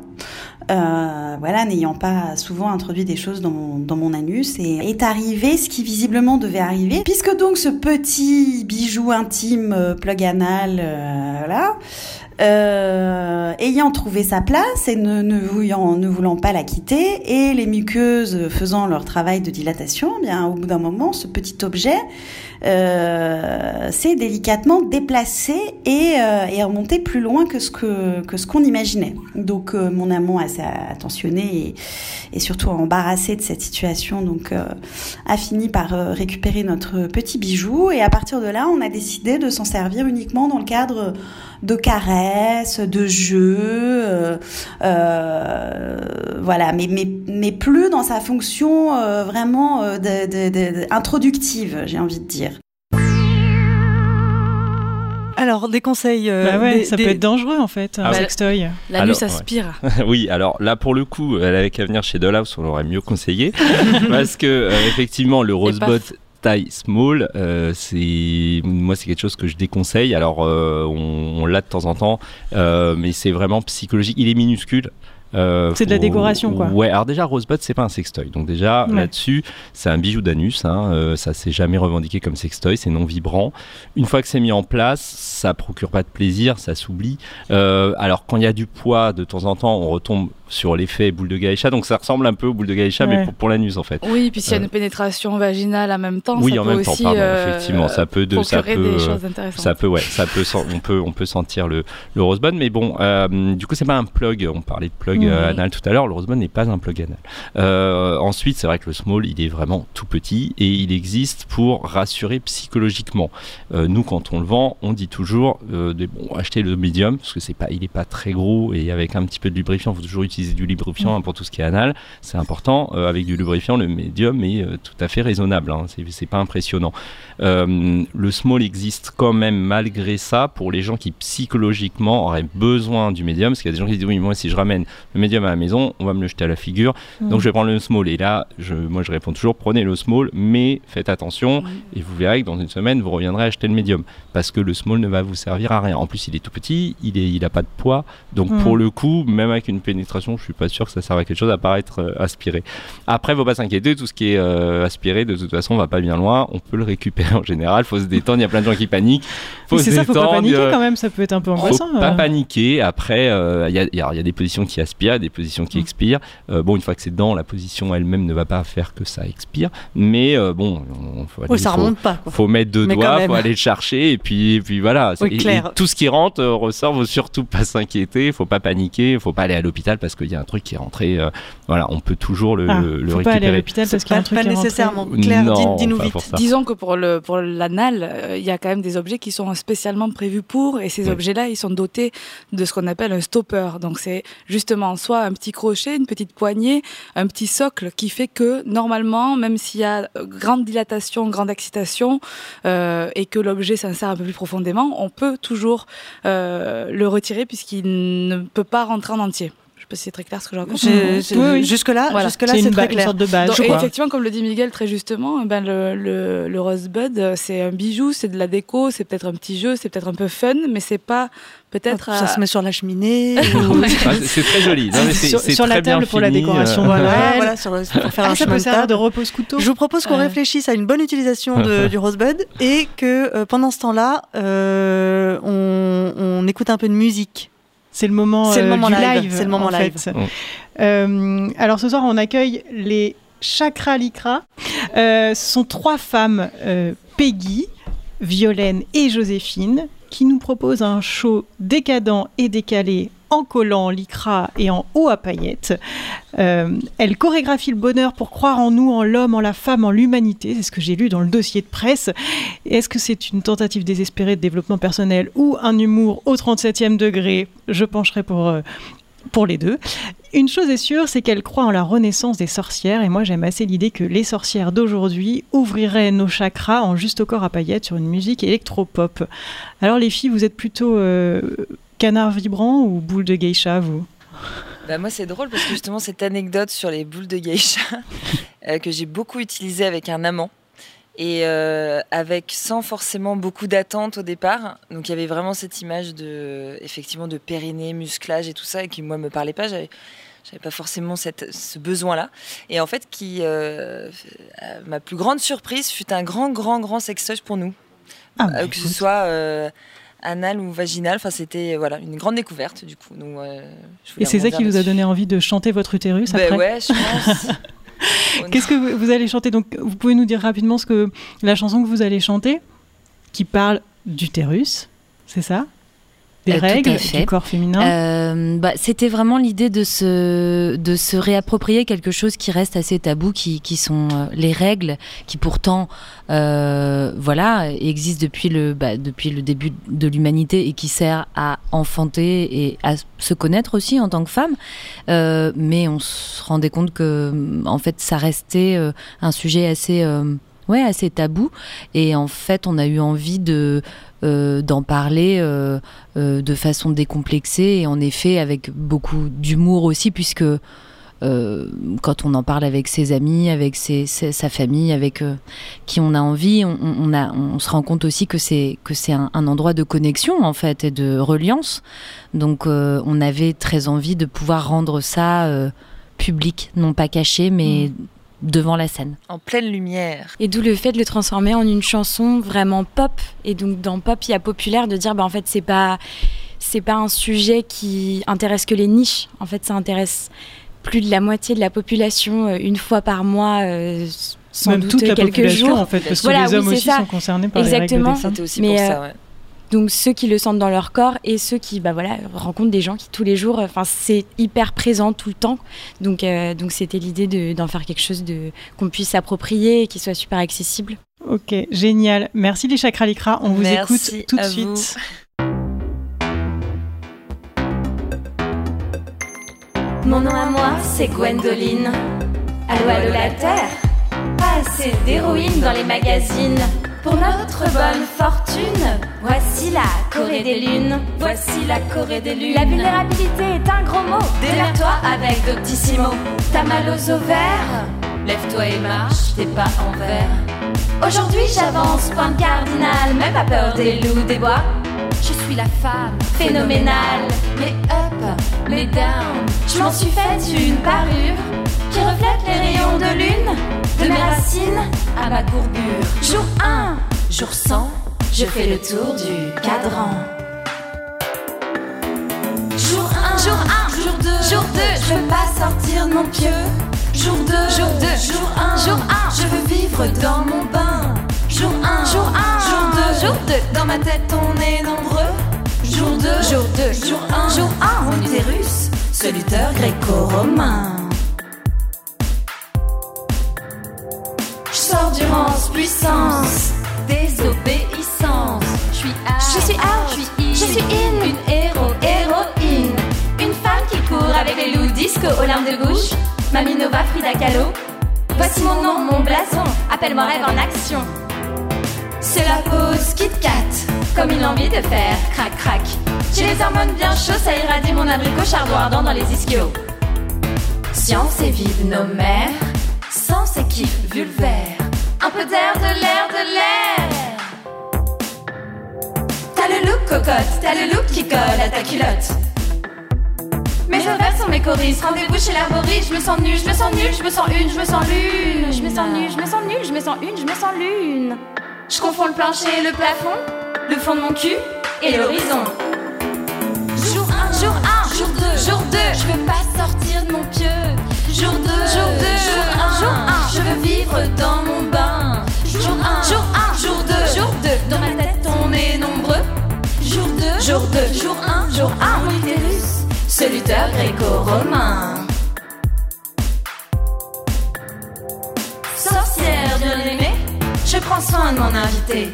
euh, voilà, n'ayant pas souvent introduit des choses dans mon, anus, et est arrivé ce qui visiblement devait arriver, puisque donc ce petit bijou intime euh, plug anal, là, ayant trouvé sa place et ne, voulant, ne voulant pas la quitter, et les muqueuses faisant leur travail de dilatation, eh bien au bout d'un moment, ce petit objet s'est délicatement déplacé et, euh, remonté plus loin que ce que, que ce qu'on imaginait. Donc euh, mon amant assez attentionné et, surtout embarrassé de cette situation, donc euh, a fini par euh, récupérer notre petit bijou et à partir de là, on a décidé de s'en servir uniquement dans le cadre de caresses, de jeux, voilà, mais, mais, mais plus dans sa fonction vraiment introductive, j'ai envie de dire. Alors, des conseils. euh, bah ouais, des- ça des- peut être dangereux en fait, un Ah ouais. sextoy. L'anus Alors, ouais. aspire. *laughs* oui, alors là pour le coup, elle avait qu'à venir chez Dollhouse, on l'aurait mieux conseillé, *laughs* parce que euh, effectivement le Rosebud taille small, euh, c'est moi c'est quelque chose que je déconseille. Alors euh, on, on l'a de temps en temps, euh, mais c'est vraiment psychologique. Il est minuscule. Euh, C'est de la décoration, quoi. Ouais, alors déjà Rosebud c'est pas un sextoy, donc déjà Ouais. là-dessus c'est un bijou d'anus. Hein, euh, ça s'est jamais revendiqué comme sextoy, c'est non vibrant. Une fois que c'est mis en place, ça procure pas de plaisir, ça s'oublie. Euh, alors quand il y a du poids, de temps en temps, on retombe sur l'effet boule de geisha, donc ça ressemble un peu aux boules de Ouais. mais pour, pour l'anus en fait. Oui, puis s'il y a Euh, une pénétration vaginale en même temps, oui, ça en peut même temps, pardon, euh, effectivement, ça peut de, ça peut, des euh, choses intéressantes. ça peut, ouais, ça peut, on peut, on peut sentir le, le rosebud, mais bon, euh, du coup, c'est pas un plug. On parlait de plug euh, anal tout à l'heure. Le rosebud n'est pas un plug anal. Euh, ensuite, c'est vrai que le small, il est vraiment tout petit et il existe pour rassurer psychologiquement. Euh, nous, quand on le vend, on dit toujours, euh, de, bon, achetez le medium parce que c'est pas, il est pas très gros et avec un petit peu de lubrifiant, faut toujours utiliser utiliser du lubrifiant pour tout ce qui est anal, c'est important. Euh, avec du lubrifiant, le médium est euh, tout à fait raisonnable. Hein, c'est- pas impressionnant. Euh, le small existe quand même malgré ça pour les gens qui psychologiquement auraient besoin du médium. Parce qu'il y a des gens qui disent oui, moi si je ramène le médium à la maison, on va me le jeter à la figure. Donc je vais prendre le small. Et là, je, moi je réponds toujours prenez le small, mais faites attention et vous verrez que dans une semaine vous reviendrez acheter le médium parce que le small ne va vous servir à rien. En plus, il est tout petit, il est, il a pas de poids. Donc Mm. pour le coup, même avec une pénétration, je suis pas sûr que ça serve à quelque chose à part être euh, aspiré. Après, faut pas s'inquiéter, tout ce qui est euh, aspiré, de toute façon, va pas bien loin. On peut le récupérer en général. Faut se détendre. Il y a plein de gens qui paniquent. Faut se ça, faut détendre. pas paniquer euh, quand même, ça peut être un peu faut angoissant. pas euh. paniquer. Après, euh, il y, a, il y a- y a des positions qui aspirent, des positions qui Mm. expirent. Euh, bon, une fois que c'est dedans, la position elle-même ne va pas faire que ça expire. Mais euh, bon, on, faut aller- Oui, ça faut- remonte pas. Quoi. faut mettre deux Mais doigts, faut aller le chercher et puis, et puis voilà. Oui, Et- et clair. tout ce qui rentre euh, ressort, faut surtout pas s'inquiéter, faut pas paniquer, faut pas aller à l'hôpital parce qu'il y a un truc qui est rentré. euh, voilà, on peut toujours le, Ah, le faut pas aller à l'hôpital parce qu'il y a Pas, un truc pas qui est rentré. nécessairement. Claire, Non, dis- dis-nous vite. Disons que pour le pour l'anal, euh, il y a quand même des objets qui sont spécialement prévus pour, et ces Oui. objets-là, ils sont dotés de ce qu'on appelle un stopper. Donc c'est justement soit un petit crochet, une petite poignée, un petit socle qui fait que normalement, même s'il y a euh, grande dilatation, grande excitation, euh, et que l'objet s'insère un peu plus profondément, on peut toujours euh, le retirer puisqu'il ne peut pas rentrer en entier. Je sais pas si c'est très clair ce que je raconte. Oui, oui. Jusque-là, Voilà. C'est très ba- une clair. sorte de base. Donc, quoi. effectivement, comme le dit Miguel très justement, eh ben, le, le, le rosebud, c'est un bijou, c'est de la déco, c'est peut-être un petit jeu, c'est peut-être un peu fun, mais c'est pas peut-être. Ça à- se met sur la cheminée. *laughs* ou-. Ah, c'est- très joli. Non, mais Sur- la très table pour la décoration, euh, voilà. Ouais, voilà, sur le- pour faire Ah, un ça peut de servir table. de repose-couteau. Je vous propose qu'on Euh. réfléchisse à une bonne utilisation de- du rosebud et que euh, pendant ce temps-là, euh, on, on écoute un peu de musique. C'est le moment, le euh, moment du live, live. c'est le moment en live. fait. Euh, alors ce soir, on accueille les Chakra Likra. Euh, ce sont trois femmes, euh, Peggy, Violaine et Joséphine, qui nous proposent un show décadent et décalé en collant lycra et en haut à paillettes. Euh, elles chorégraphient le bonheur pour croire en nous, en l'homme, en la femme, en l'humanité. C'est ce que j'ai lu dans le dossier de presse. Est-ce que c'est une tentative désespérée de développement personnel ou un humour au 37e degré? Je pencherai pour, euh, pour les deux. Une chose est sûre, c'est qu'elle croit en la renaissance des sorcières, et moi j'aime assez l'idée que les sorcières d'aujourd'hui ouvriraient nos chakras en juste au corps à paillettes sur une musique électropop. Alors les filles, vous êtes plutôt euh, canard vibrant ou boule de geisha, vous Bah, moi, c'est drôle parce que justement, cette anecdote sur les boules de geisha *laughs* euh, que j'ai beaucoup utilisée avec un amant et euh, avec sans forcément beaucoup d'attente au départ. Donc, il y avait vraiment cette image de, effectivement, de périnée, musclage et tout ça, et qui moi me parlait pas. J'avais, j'avais pas forcément cette, ce besoin-là. Et en fait, qui, euh, ma plus grande surprise fut un grand, grand, grand sextoy pour nous, Ah, Euh, que ce soit anal ou vaginal. Enfin, c'était voilà une grande découverte du coup. Donc, euh, je voulais Et c'est ça qui vous a donné envie de chanter votre utérus Ben après ouais, je pense. *laughs* Qu'est-ce que vous, vous allez chanter? Donc, vous pouvez nous dire rapidement ce que la chanson que vous allez chanter, qui parle d'utérus, c'est ça? Des Euh, règles du corps féminin. Euh, bah, C'était vraiment l'idée de se, de se réapproprier quelque chose qui reste assez tabou, qui, qui sont euh, les règles, qui pourtant voilà, existent depuis le, bah, depuis le début de l'humanité et qui sert à enfanter et à se connaître aussi en tant que femme. Mais on se rendait compte que en fait ça restait un sujet assez, ouais, assez tabou. Et en fait on a eu envie de euh, d'en parler euh, euh, de façon décomplexée et en effet avec beaucoup d'humour aussi puisque quand on en parle avec ses amis, avec sa famille, avec qui on a envie, on, se rend compte aussi que c'est un, endroit de connexion en fait et de reliance. Donc on avait très envie de pouvoir rendre ça public, non pas caché, mais devant la scène. en pleine lumière. Et d'où le fait de le transformer en une chanson vraiment pop. Et donc dans pop, il y a populaire de dire, bah, en fait, c'est pas, c'est pas un sujet qui intéresse que les niches. En fait, ça intéresse plus de la moitié de la population euh, une fois par mois, euh, sans Même doute toute la quelques population jours. en fait, parce que Voilà, les oui, hommes c'est aussi ça. sont concernés par Exactement. les règles des femmes. C'était aussi Mais, pour euh, ça, ouais. Donc ceux qui le sentent dans leur corps et ceux qui bah voilà rencontrent des gens qui tous les jours, enfin c'est hyper présent tout le temps. Donc euh, donc c'était l'idée de- d'en faire quelque chose de qu'on puisse s'approprier et qui soit super accessible. Ok, génial. Merci les chakras Likra. On vous Merci écoute tout de suite. vous. Mon nom à moi, c'est Gwendoline. Allô, allô la Terre Pas assez d'héroïnes dans les magazines. Pour notre bonne fortune, voici la Corée des Lunes. Voici la Corée des Lunes. La vulnérabilité est un gros mot. Démerde-toi avec Doctissimo. T'as mal aux ovaires Lève-toi et marche, t'es pas en verre. Aujourd'hui j'avance, point cardinal, même pas peur des loups des bois. Je suis la femme phénoménale, mais up, mais down. Je m'en suis faite une parure qui reflète les rayons de lune, de mes racines à ma courbure. Jour 1, jour 100, je fais le tour du cadran. Jour 1, jour 1, jour 2, jour 2, je veux pas sortir de mon pieu. Jour 2, jour 2, jour 1, jour 1, je veux vivre dans mon bain. Jour 1, jour 1, jour 2, jour 2, dans ma tête on est nombreux. Jour 2, jour 2, jour 1, jour 1, mon utérus, ce lutteur gréco-romain. Je sors d'urance, puissance, désobéissance. Je suis out, je suis out, je suis in, je suis in, une héros, héroïne. Une femme qui court avec les loups disco aux larmes de bouche. Mamie Nova, Frida Kahlo. Voici mon nom, mon blason, appelle-moi rêve en action. C'est la pause Kit Kat, comme il a envie de faire, crac crac. J'ai les hormones bien chaudes, ça irradie mon abricot chardon ardent dans les ischios. Science et vive nos mères, sens et kiff vulvaire. Un peu d'air, de l'air, de l'air. T'as le look cocotte, t'as le look qui colle à ta culotte. Mes ovaires sont mes choristes, rendez-vous chez l'arboriste. Je me sens nulle, je me sens nulle, je me sens une, je me sens lune. Je me sens nulle, je me sens nulle, je me sens une, je me sens lune. Je confonds le plancher et le plafond, le fond de mon cul et l'horizon. Jour 1, jour 1, jour 2, jour 2, je veux pas sortir de mon pieu. Jour 2, jour 2, jour 1, jour 1, je veux vivre dans Jour 2, jour 2, jour 1, jour 1, mon utérus, ce lutteur gréco-romain. Sorcière bien aimée, je prends soin de mon invité.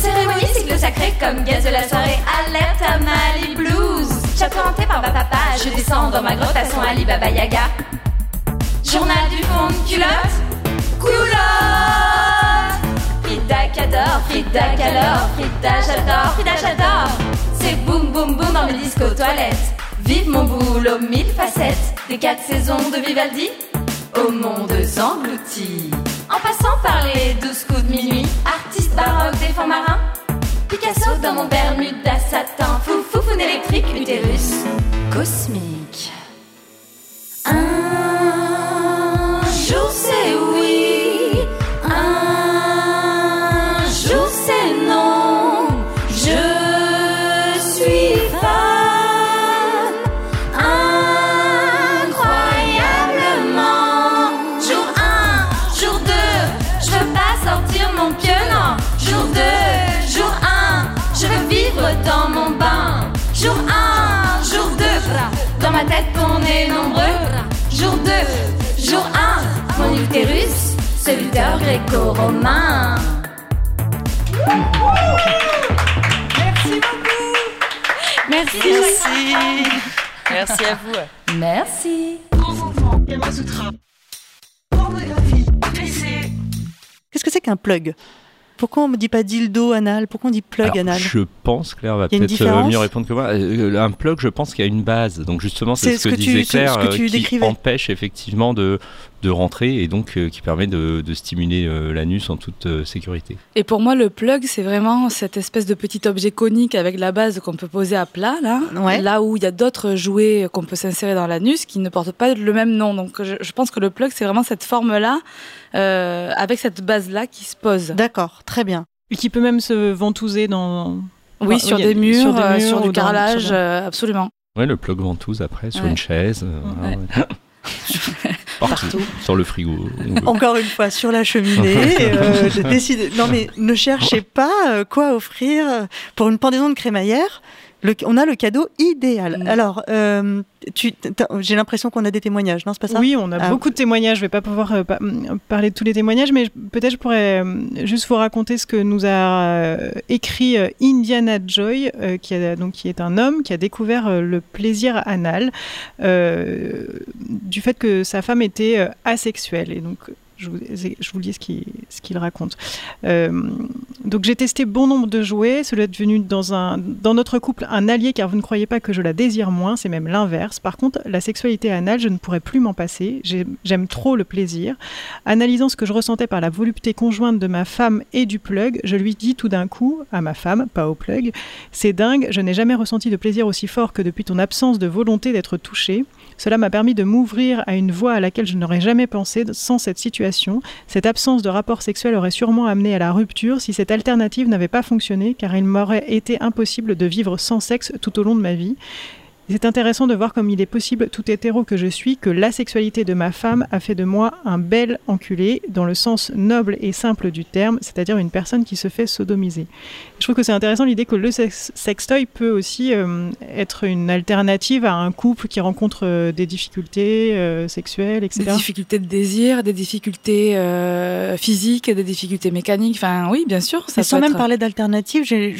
Cérémonie, cycle sacré comme gaz de la soirée. Alerte à Mali Blues. Chapeau hanté par ma papa, je descends dans ma grotte à son Ali Baba Yaga. Journal du fond de culotte. Culotte. Frida qu'adore, Frida qu'alors, Frida j'adore, Frida j'adore. C'est boum boum boum dans mes disco toilettes. Vive mon boulot, mille facettes. Des quatre saisons de Vivaldi au monde englouti. En passant par les douze coups de minuit, artiste baroque des fonds marins. Picasso dans mon bermuda satin, fou fou fou électrique, utérus cosmique. Un jour c'est oui, nombreux. Jour 2, jour 1, mon utérus, ce lutteur gréco-romain. Merci. Merci. Merci à vous. Merci. Qu'est-ce que c'est qu'un plug? Pourquoi on me dit pas dildo anal? Pourquoi on dit plug Alors, anal? je pense, Claire va peut-être euh, mieux répondre que moi. Euh, un plug, je pense qu'il y a une base. Donc justement, c'est ce que, disait ce- Claire, ce que tu euh, qui décrivais. empêche effectivement de, de rentrer et donc euh, qui permet de, de stimuler euh, l'anus en toute euh, sécurité. Et pour moi, le plug, c'est vraiment cette espèce de petit objet conique avec la base qu'on peut poser à plat, là. Ouais. Là où il y a d'autres jouets qu'on peut s'insérer dans l'anus qui ne portent pas le même nom. Donc je, je pense que le plug, c'est vraiment cette forme-là, euh, avec cette base-là qui se pose. D'accord, très bien. Et qui peut même se ventouser dans. Oui, Enfin, sur, des murs, sur des murs sur du carrelage, euh, absolument. Ouais, le plug ventouse après, sur Ouais. une chaise. euh, ouais. *laughs* *laughs* Partout. Sur le frigo. Encore une fois, sur la cheminée, euh, *laughs* de décider- Non mais ne cherchez pas euh, quoi offrir pour une pendaison de crémaillère. Le- on a le cadeau idéal. Mm. Alors, euh, j'ai l'impression qu'on a des témoignages, non C'est pas ça? Oui, on a Ah. beaucoup de témoignages. Je vais pas pouvoir euh, pa- parler de tous les témoignages, mais peut-être je pourrais euh, juste vous raconter ce que nous a écrit Indiana Joy, qui, a, donc, qui est un homme qui a découvert le plaisir anal du fait que sa femme était asexuelle. Et donc, je vous, je ce qu'il raconte. Euh, donc j'ai testé bon nombre de jouets, cela est devenu dans, notre couple un allié car vous ne croyez pas que je la désire moins, c'est même l'inverse. Par contre, la sexualité anale, je ne pourrais plus m'en passer, J'ai- j'aime trop le plaisir. Analysant ce que je ressentais par la volupté conjointe de ma femme et du plug, je lui dis tout d'un coup, à ma femme, pas au plug, c'est dingue, je n'ai jamais ressenti de plaisir aussi fort que depuis ton absence de volonté d'être touché. Cela m'a permis de m'ouvrir à une voie à laquelle je n'aurais jamais pensé sans cette situation. Cette absence de rapport sexuel aurait sûrement amené à la rupture si cette alternative n'avait pas fonctionné, car il m'aurait été impossible de vivre sans sexe tout au long de ma vie. C'est intéressant de voir comme il est possible, tout hétéro que je suis, que la sexualité de ma femme a fait de moi un bel enculé, dans le sens noble et simple du terme, c'est-à-dire une personne qui se fait sodomiser. Je trouve que c'est intéressant l'idée que le sex- sextoy peut aussi euh, être une alternative à un couple qui rencontre euh, des difficultés euh, sexuelles, etc. Des difficultés de désir, des difficultés euh, physiques, des difficultés mécaniques. Enfin, oui, bien sûr. Ça Et sans peut même être- parler d'alternative, j'ai-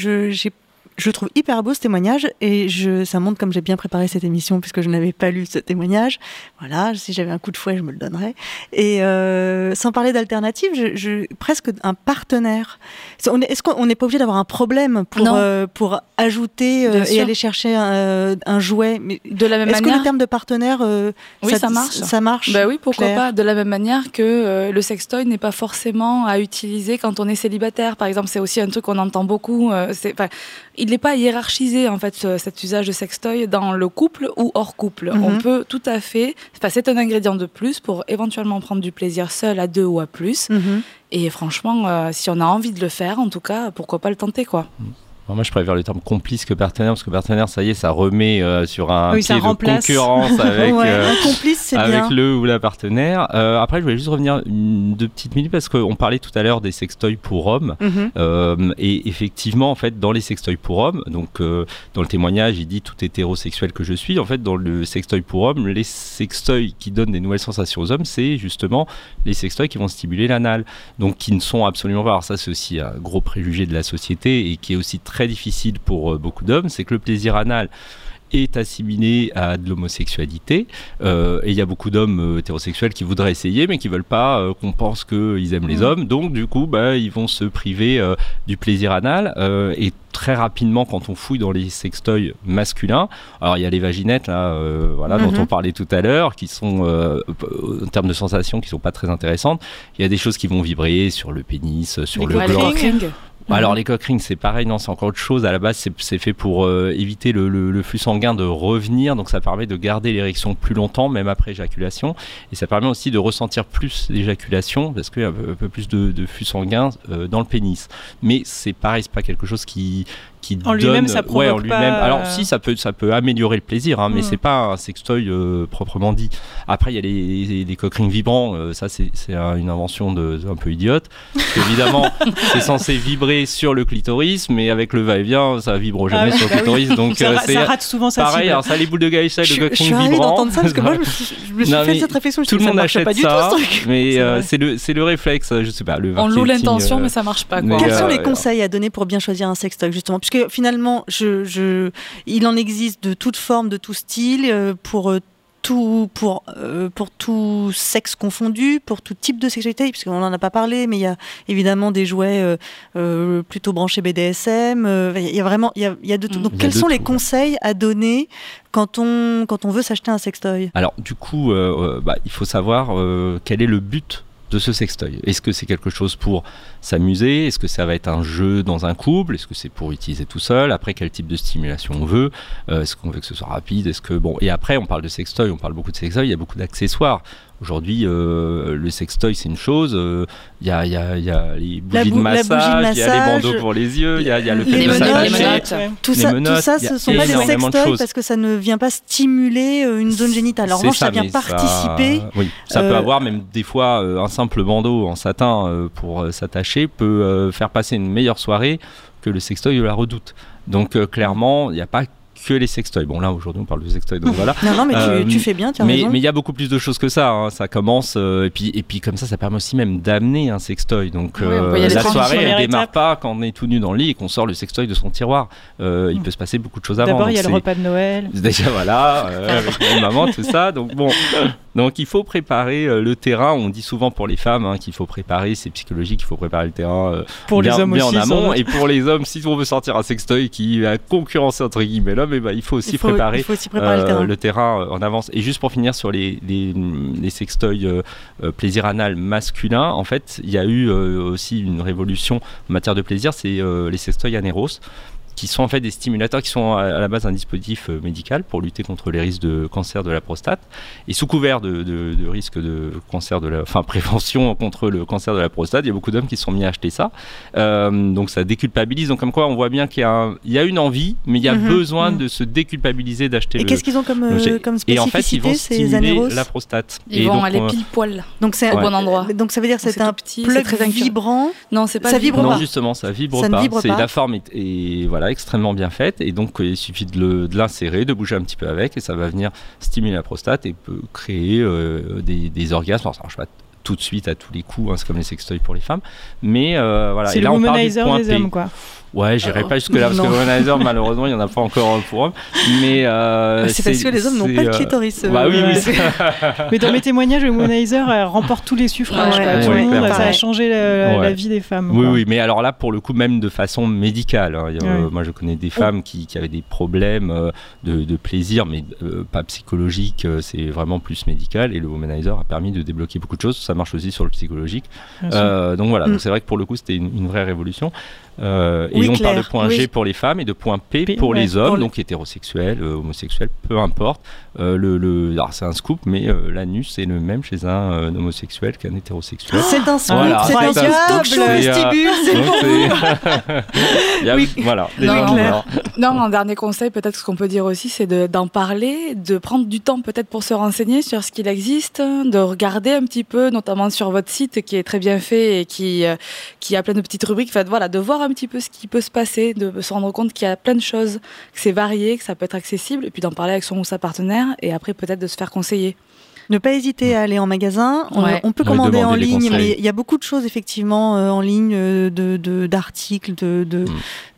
je, trouve hyper beau ce témoignage et je, ça montre comme j'ai bien préparé cette émission puisque je n'avais pas lu ce témoignage. Voilà, si j'avais un coup de fouet, je me le donnerais. Et euh, sans parler d'alternative, je, je- presque un partenaire. Est-ce qu'on n'est pas obligé d'avoir un problème pour, euh, pour ajouter euh, et aller chercher un, euh, un jouet Mais De la même Est-ce que manière. le terme de partenaire, euh, Oui, ça marche. Ça marche. Bah oui, pourquoi Claire pas. De la même manière que euh, le sextoy n'est pas forcément à utiliser quand on est célibataire. Par exemple, c'est aussi un truc qu'on entend beaucoup. c'est, il n'est pas hiérarchisé en fait ce- cet usage de sextoy dans le couple ou hors couple. Mhm. On peut tout à fait. Enfin, c'est un ingrédient de plus pour éventuellement prendre du plaisir seul à deux ou à plus. Mhm. Et franchement, euh, si on a envie de le faire, en tout cas, pourquoi pas le tenter quoi. Alors moi, je préfère le terme complice que partenaire, parce que partenaire, ça y est, ça remet euh, sur un Oui, ça pied de remplace. concurrence *laughs* avec, Ouais, euh, un complice, c'est avec bien. le ou la partenaire. Euh, après, je voulais juste revenir une, deux petites minutes, parce qu'on parlait tout à l'heure des sextoys pour hommes. Mhm. Et effectivement, en fait, dans les sextoys pour hommes, donc dans le témoignage, il dit tout hétérosexuel que je suis. En fait, dans le sextoy pour hommes, les sextoys qui donnent des nouvelles sensations aux hommes, c'est justement les sextoys qui vont stimuler l'anal. Donc, qui ne sont absolument pas. Alors, ça, c'est aussi un gros préjugé de la société et qui est aussi très difficile pour euh, beaucoup d'hommes. C'est que le plaisir anal est assimilé à de l'homosexualité. Euh, et il y a beaucoup d'hommes euh, hétérosexuels qui voudraient essayer mais qui veulent pas euh, qu'on pense qu'ils aiment les hommes. Donc du coup bah, ils vont se priver euh, du plaisir anal et très rapidement quand on fouille dans les sextoys masculins alors il y a les vaginettes là voilà dont on parlait tout à l'heure qui sont en termes de sensations qui sont pas très intéressantes. Il y a des choses qui vont vibrer sur le pénis sur le gland rings. alors les cock rings c'est pareil, non c'est encore autre chose. À la base c'est- c'est fait pour euh, éviter le, le- le flux sanguin de revenir, donc ça permet de garder l'érection plus longtemps, même après éjaculation, et ça permet aussi de ressentir plus l'éjaculation parce qu'il y a un peu, un peu plus de, de flux sanguin euh, dans le pénis. Mais c'est pareil, c'est pas quelque chose qui qui En lui-même, donne- ça ouais, en lui-même. pas, Alors euh, si ça peut ça peut améliorer le plaisir, hein, mais Mm. c'est pas un sextoy euh, proprement dit. Après il y a les, les, les cock rings vibrants, euh, ça c'est c'est un- une invention de, un peu idiote. Parce qu'évidemment *laughs* c'est censé vibrer sur le clitoris, mais avec le va-et-vient, ça vibre jamais Ah ouais, sur le bah oui. clitoris. Donc ça, euh, ça rate souvent sa pareil. cible. Alors ça, les boules de Je, le je coquin suis ravie vibrant. d'entendre ça parce que moi je me *laughs* suis, je me suis Non, fait cette réflexion. Je tout le suis monde ça achète pas du ça, tout ce truc. mais C'est le c'est le réflexe, je sais pas, le On loue l'intention, mais ça marche pas. Quels sont les conseils à donner pour bien choisir un sextoy justement? Puisque finalement, je, je, il en existe de toute forme, de tout style, euh, pour euh, tout, pour, euh, pour tout sexe confondu, pour tout type de sexualité, puisqu'on n'en a pas parlé, mais il y a évidemment des jouets euh, euh, plutôt branchés BDSM. Il y a vraiment, il y a, y a de tout. Mm. Donc, quels sont les ouais. conseils à donner quand on, quand on veut s'acheter un sextoy? Alors, du coup, bah, il faut savoir quel est le but de ce sextoy. Est-ce que c'est quelque chose pour s'amuser? Est-ce que ça va être un jeu dans un couple? Est-ce que c'est pour utiliser tout seul? Après, quel type de stimulation on veut? Euh, Est-ce qu'on veut que ce soit rapide? Est-ce que bon Et après, on parle de sextoy, on parle beaucoup de sextoy. Il y a beaucoup d'accessoires. Aujourd'hui, euh, le sextoy, c'est une chose. euh, Il y, a, il y, a, il y a les bougies de bou- massage, il y a les bandeaux pour les yeux, il y a, il y a le fait les de menottes. Ouais. Tout Les ça, menottes, tout ça, ce ne sont pas des de sextoys parce que ça ne vient pas stimuler euh, une zone génitale. En revanche, ça, vient participer. oui, ça euh, peut avoir même des fois euh, un simple bandeau en satin euh, pour euh, s'attacher peut euh, faire passer une meilleure soirée que le sextoy de la redoute. Donc euh, clairement, il n'y a pas que les sextoys. Bon là aujourd'hui on parle de sextoys donc voilà. *laughs* Non, non, mais tu, Euh, tu fais bien, tu as Mais il y a beaucoup plus de choses que ça. hein. Ça commence euh, et puis et puis comme ça ça permet aussi même d'amener un sextoy. Donc euh, la soirée elle démarre pas quand on est tout nu dans le lit et qu'on sort le sextoy de son tiroir. Il Mm. peut se passer beaucoup de choses avant. D'abord, il y a le repas de Noël. *laughs* Déjà voilà, avec *laughs* les mamans, tout ça. Donc bon, donc il faut préparer euh, le terrain. On dit souvent pour les femmes hein, qu'il faut préparer, c'est psychologique, il faut préparer le terrain euh, Pour bien, les hommes bien aussi. en amont. Et pour les hommes, si on veut sortir un sextoy qui a concurrencé entre guillemets l'homme, eh ben, il faut aussi il faut, préparer il faut aussi préparer euh, le terrain. en avance. Et juste pour finir sur les, les, les sextoys plaisir anal masculin, en fait, il y a eu aussi une révolution en matière de plaisir, c'est les sextoys anéros qui sont en fait des stimulateurs qui sont à la base un dispositif euh, médical pour lutter contre les risques de cancer de la prostate et sous couvert de, de, de risque de cancer de la enfin *laughs* prévention contre le cancer de la prostate il y a beaucoup d'hommes qui se sont mis à acheter ça Euh, donc ça déculpabilise donc comme quoi on voit bien qu'il y a, un- il y a une envie mais il y a Mhm, besoin mhm. de se déculpabiliser d'acheter Et qu'est-ce qu'ils ont comme, euh, comme et en fait ils spécificité, vont stimuler la prostate Ils et vont donc, aller pile poil Donc c'est au un- bon endroit. Donc ça veut dire que c'est un petit, plug c'est très vibrant. Non, c'est pas Ça vibre non, pas. justement, ça vibre Ça ne pas. vibre C'est pas. la forme est, est, voilà extrêmement bien faite et donc euh, il suffit de l'insérer, de, bouger un petit peu avec et ça va venir stimuler la prostate et peut créer euh, des, des orgasmes. Alors, ça marche pas tout de suite à tous les coups, hein, c'est comme les sextoys pour les femmes, mais euh, voilà. C'est le là on part du womanizer point des P. hommes, quoi. Ouais, j'irai Oh, pas jusque là parce que non. le womanizer malheureusement il y en a pas encore pour hommes, mais euh, c'est parce que les hommes n'ont pas de euh, clitoris. euh, Bah oui, ouais. oui. c'est- *laughs* Mais dans mes témoignages, le womanizer euh, remporte tous les suffrages. Ouais, quoi. ouais, Tout le ouais, monde, clairement. ça a changé la, Ouais. la vie des femmes. Oui, quoi. oui, mais alors là, pour le coup, même de façon médicale. hein. Euh, moi, je connais des femmes qui, qui avaient des problèmes euh, de, de plaisir, mais euh, pas psychologique, euh, c'est vraiment plus médical. Et le womanizer a permis de débloquer beaucoup de choses. Ça marche aussi sur le psychologique. Euh, donc voilà, Mm. donc c'est vrai que pour le coup, c'était une, une vraie révolution. Euh, Oui, et on parle de point oui. G pour les femmes et de point P, pour ouais, les hommes, pour le- donc hétérosexuels, euh, homosexuels, peu importe. Euh, le, le, alors c'est un scoop, mais euh, l'anus est le même chez un euh, homosexuel qu'un hétérosexuel. C'est un scoop, Voilà, c'est un c'est un scoop, *laughs* Oui. Voilà, Non, un dernier conseil, peut-être ce qu'on peut dire aussi, c'est de- d'en parler, de prendre du temps peut-être pour se renseigner sur ce qu'il existe, de regarder un petit peu, notamment sur votre site qui est très bien fait et qui, euh, qui a plein de petites rubriques. Enfin, voilà, de voir un petit peu ce qui peut se passer, de se rendre compte qu'il y a plein de choses, que c'est varié, que ça peut être accessible, et puis d'en parler avec son ou sa partenaire, et après peut-être de se faire conseiller. Ne pas hésiter à aller en magasin. On, Ouais. on peut Ouais, commander en ligne, mais il y a beaucoup de choses effectivement euh, en ligne, euh, de de- d'articles, de, de, Mm.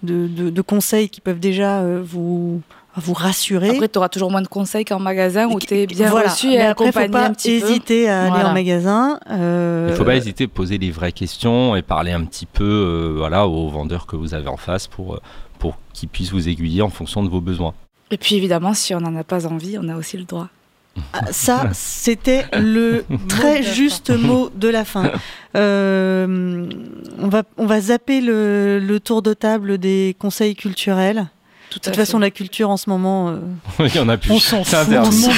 de, de- de conseils qui peuvent déjà euh, vous vous rassurer. Après, tu auras toujours moins de conseils qu'en magasin où tu es bien Voilà. reçu et Mais après, faut accompagné pas un petit peu. hésiter à aller Voilà. en magasin. euh, Il ne faut pas hésiter à poser les vraies questions et parler un petit peu euh, voilà, aux vendeurs que vous avez en face pour, euh, pour qu'ils puissent vous aiguiller en fonction de vos besoins. Et puis évidemment, si on n'en a pas envie, on a aussi le droit. Ah, Ça, c'était le *laughs* très juste mot de la fin. *laughs* Euh, on, va, on va zapper le, le tour de table des conseils culturels. Tout De toute façon, la culture en ce moment, euh, *laughs* Il y en a plus. On s'en C'est fout,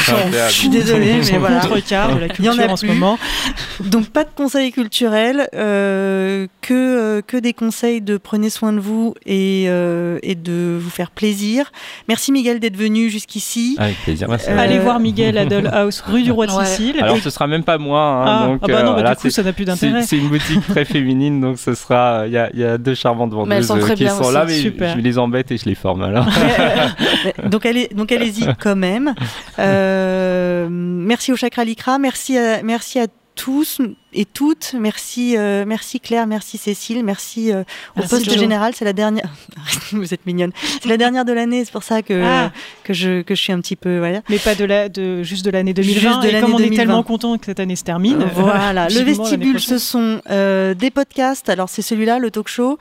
je suis désolée, mais voilà. Contre-quart de la Il y en a en ce plus. moment. Donc pas de conseils culturels, euh, que, euh, que des conseils de prenez soin de vous et, euh, et de vous faire plaisir. Merci Miguel d'être venu jusqu'ici. Avec plaisir. Merci. Euh, Allez voir Miguel à Dollhouse, rue du Roi de Ouais. Sicile. Alors Et- ce sera même pas moi. hein, ah, donc, ah bah non, bah, là, du coup, c'est- ça n'a plus d'intérêt. c'est une boutique très féminine, donc ce sera. Il y a, il y a deux charmantes vendeuses qui bien sont aussi. là, mais Super. je les embête et je les forme alors. *laughs* Donc allez, donc allez-y quand même. Euh, merci au Chakra Likra, merci à, merci à tous et toutes. Merci, euh, merci Claire, merci Cécile, merci euh, au Merci, poste général. C'est la dernière. *laughs* Vous êtes mignonne. C'est la dernière de l'année, c'est pour ça que Ah. que je que je suis un petit peu voilà. Mais pas de la, de, juste de l'année 2020. Juste de et comme on 2020. est tellement content que cette année se termine. Voilà, *laughs* le vestibule, ce sont euh, des podcasts. Alors c'est celui-là, le talk show,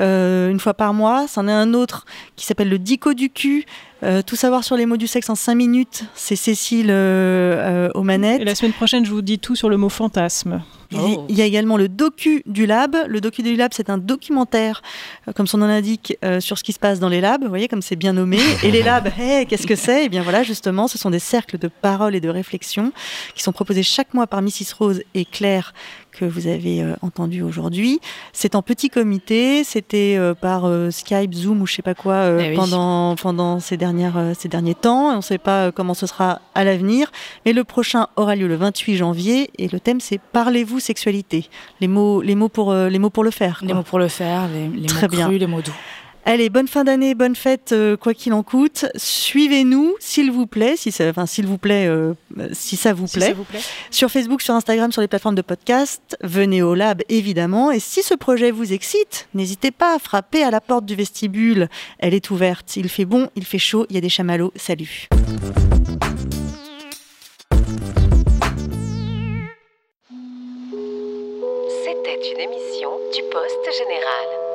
euh, une fois par mois. C'en est un autre qui s'appelle le Dico du cul. Euh, tout savoir sur les mots du sexe en 5 minutes. C'est Cécile euh, euh, aux manettes. Et la semaine prochaine, je vous dis tout sur le mot fantasme. Il y a- Oh. Il y a également le docu du lab. Le docu du lab, c'est un documentaire, euh, comme son nom l'indique, euh, sur ce qui se passe dans les labs. Vous voyez, comme c'est bien nommé. Et les labs, *laughs* hey, qu'est-ce que c'est? Eh bien voilà, justement, ce sont des cercles de parole et de réflexion qui sont proposés chaque mois par Mrs Rose et Claire que vous avez euh, entendu aujourd'hui. C'est en petit comité, c'était euh, par euh, Skype, Zoom ou je sais pas quoi Eh oui. pendant, ces, dernières, ces derniers temps. On ne sait pas comment ce sera à l'avenir. Mais le prochain aura lieu le 28 janvier et le thème c'est Parlez-vous sexualité? Les mots, les mots, pour, les mots pour le faire. Les mots pour le faire, les, les Très mots bien. crus, les mots doux. Allez, bonne fin d'année, bonne fête, euh, quoi qu'il en coûte. Suivez-nous, s'il vous plaît, si ça, enfin, s'il vous plaît, euh, si ça vous Si plaît. ça vous plaît. Sur Facebook, sur Instagram, sur les plateformes de podcast. Venez au lab, évidemment. Et si ce projet vous excite, n'hésitez pas à frapper à la porte du vestibule. Elle est ouverte. Il fait bon, il fait chaud, il y a des chamallows. Salut. C'était une émission du Poste Général.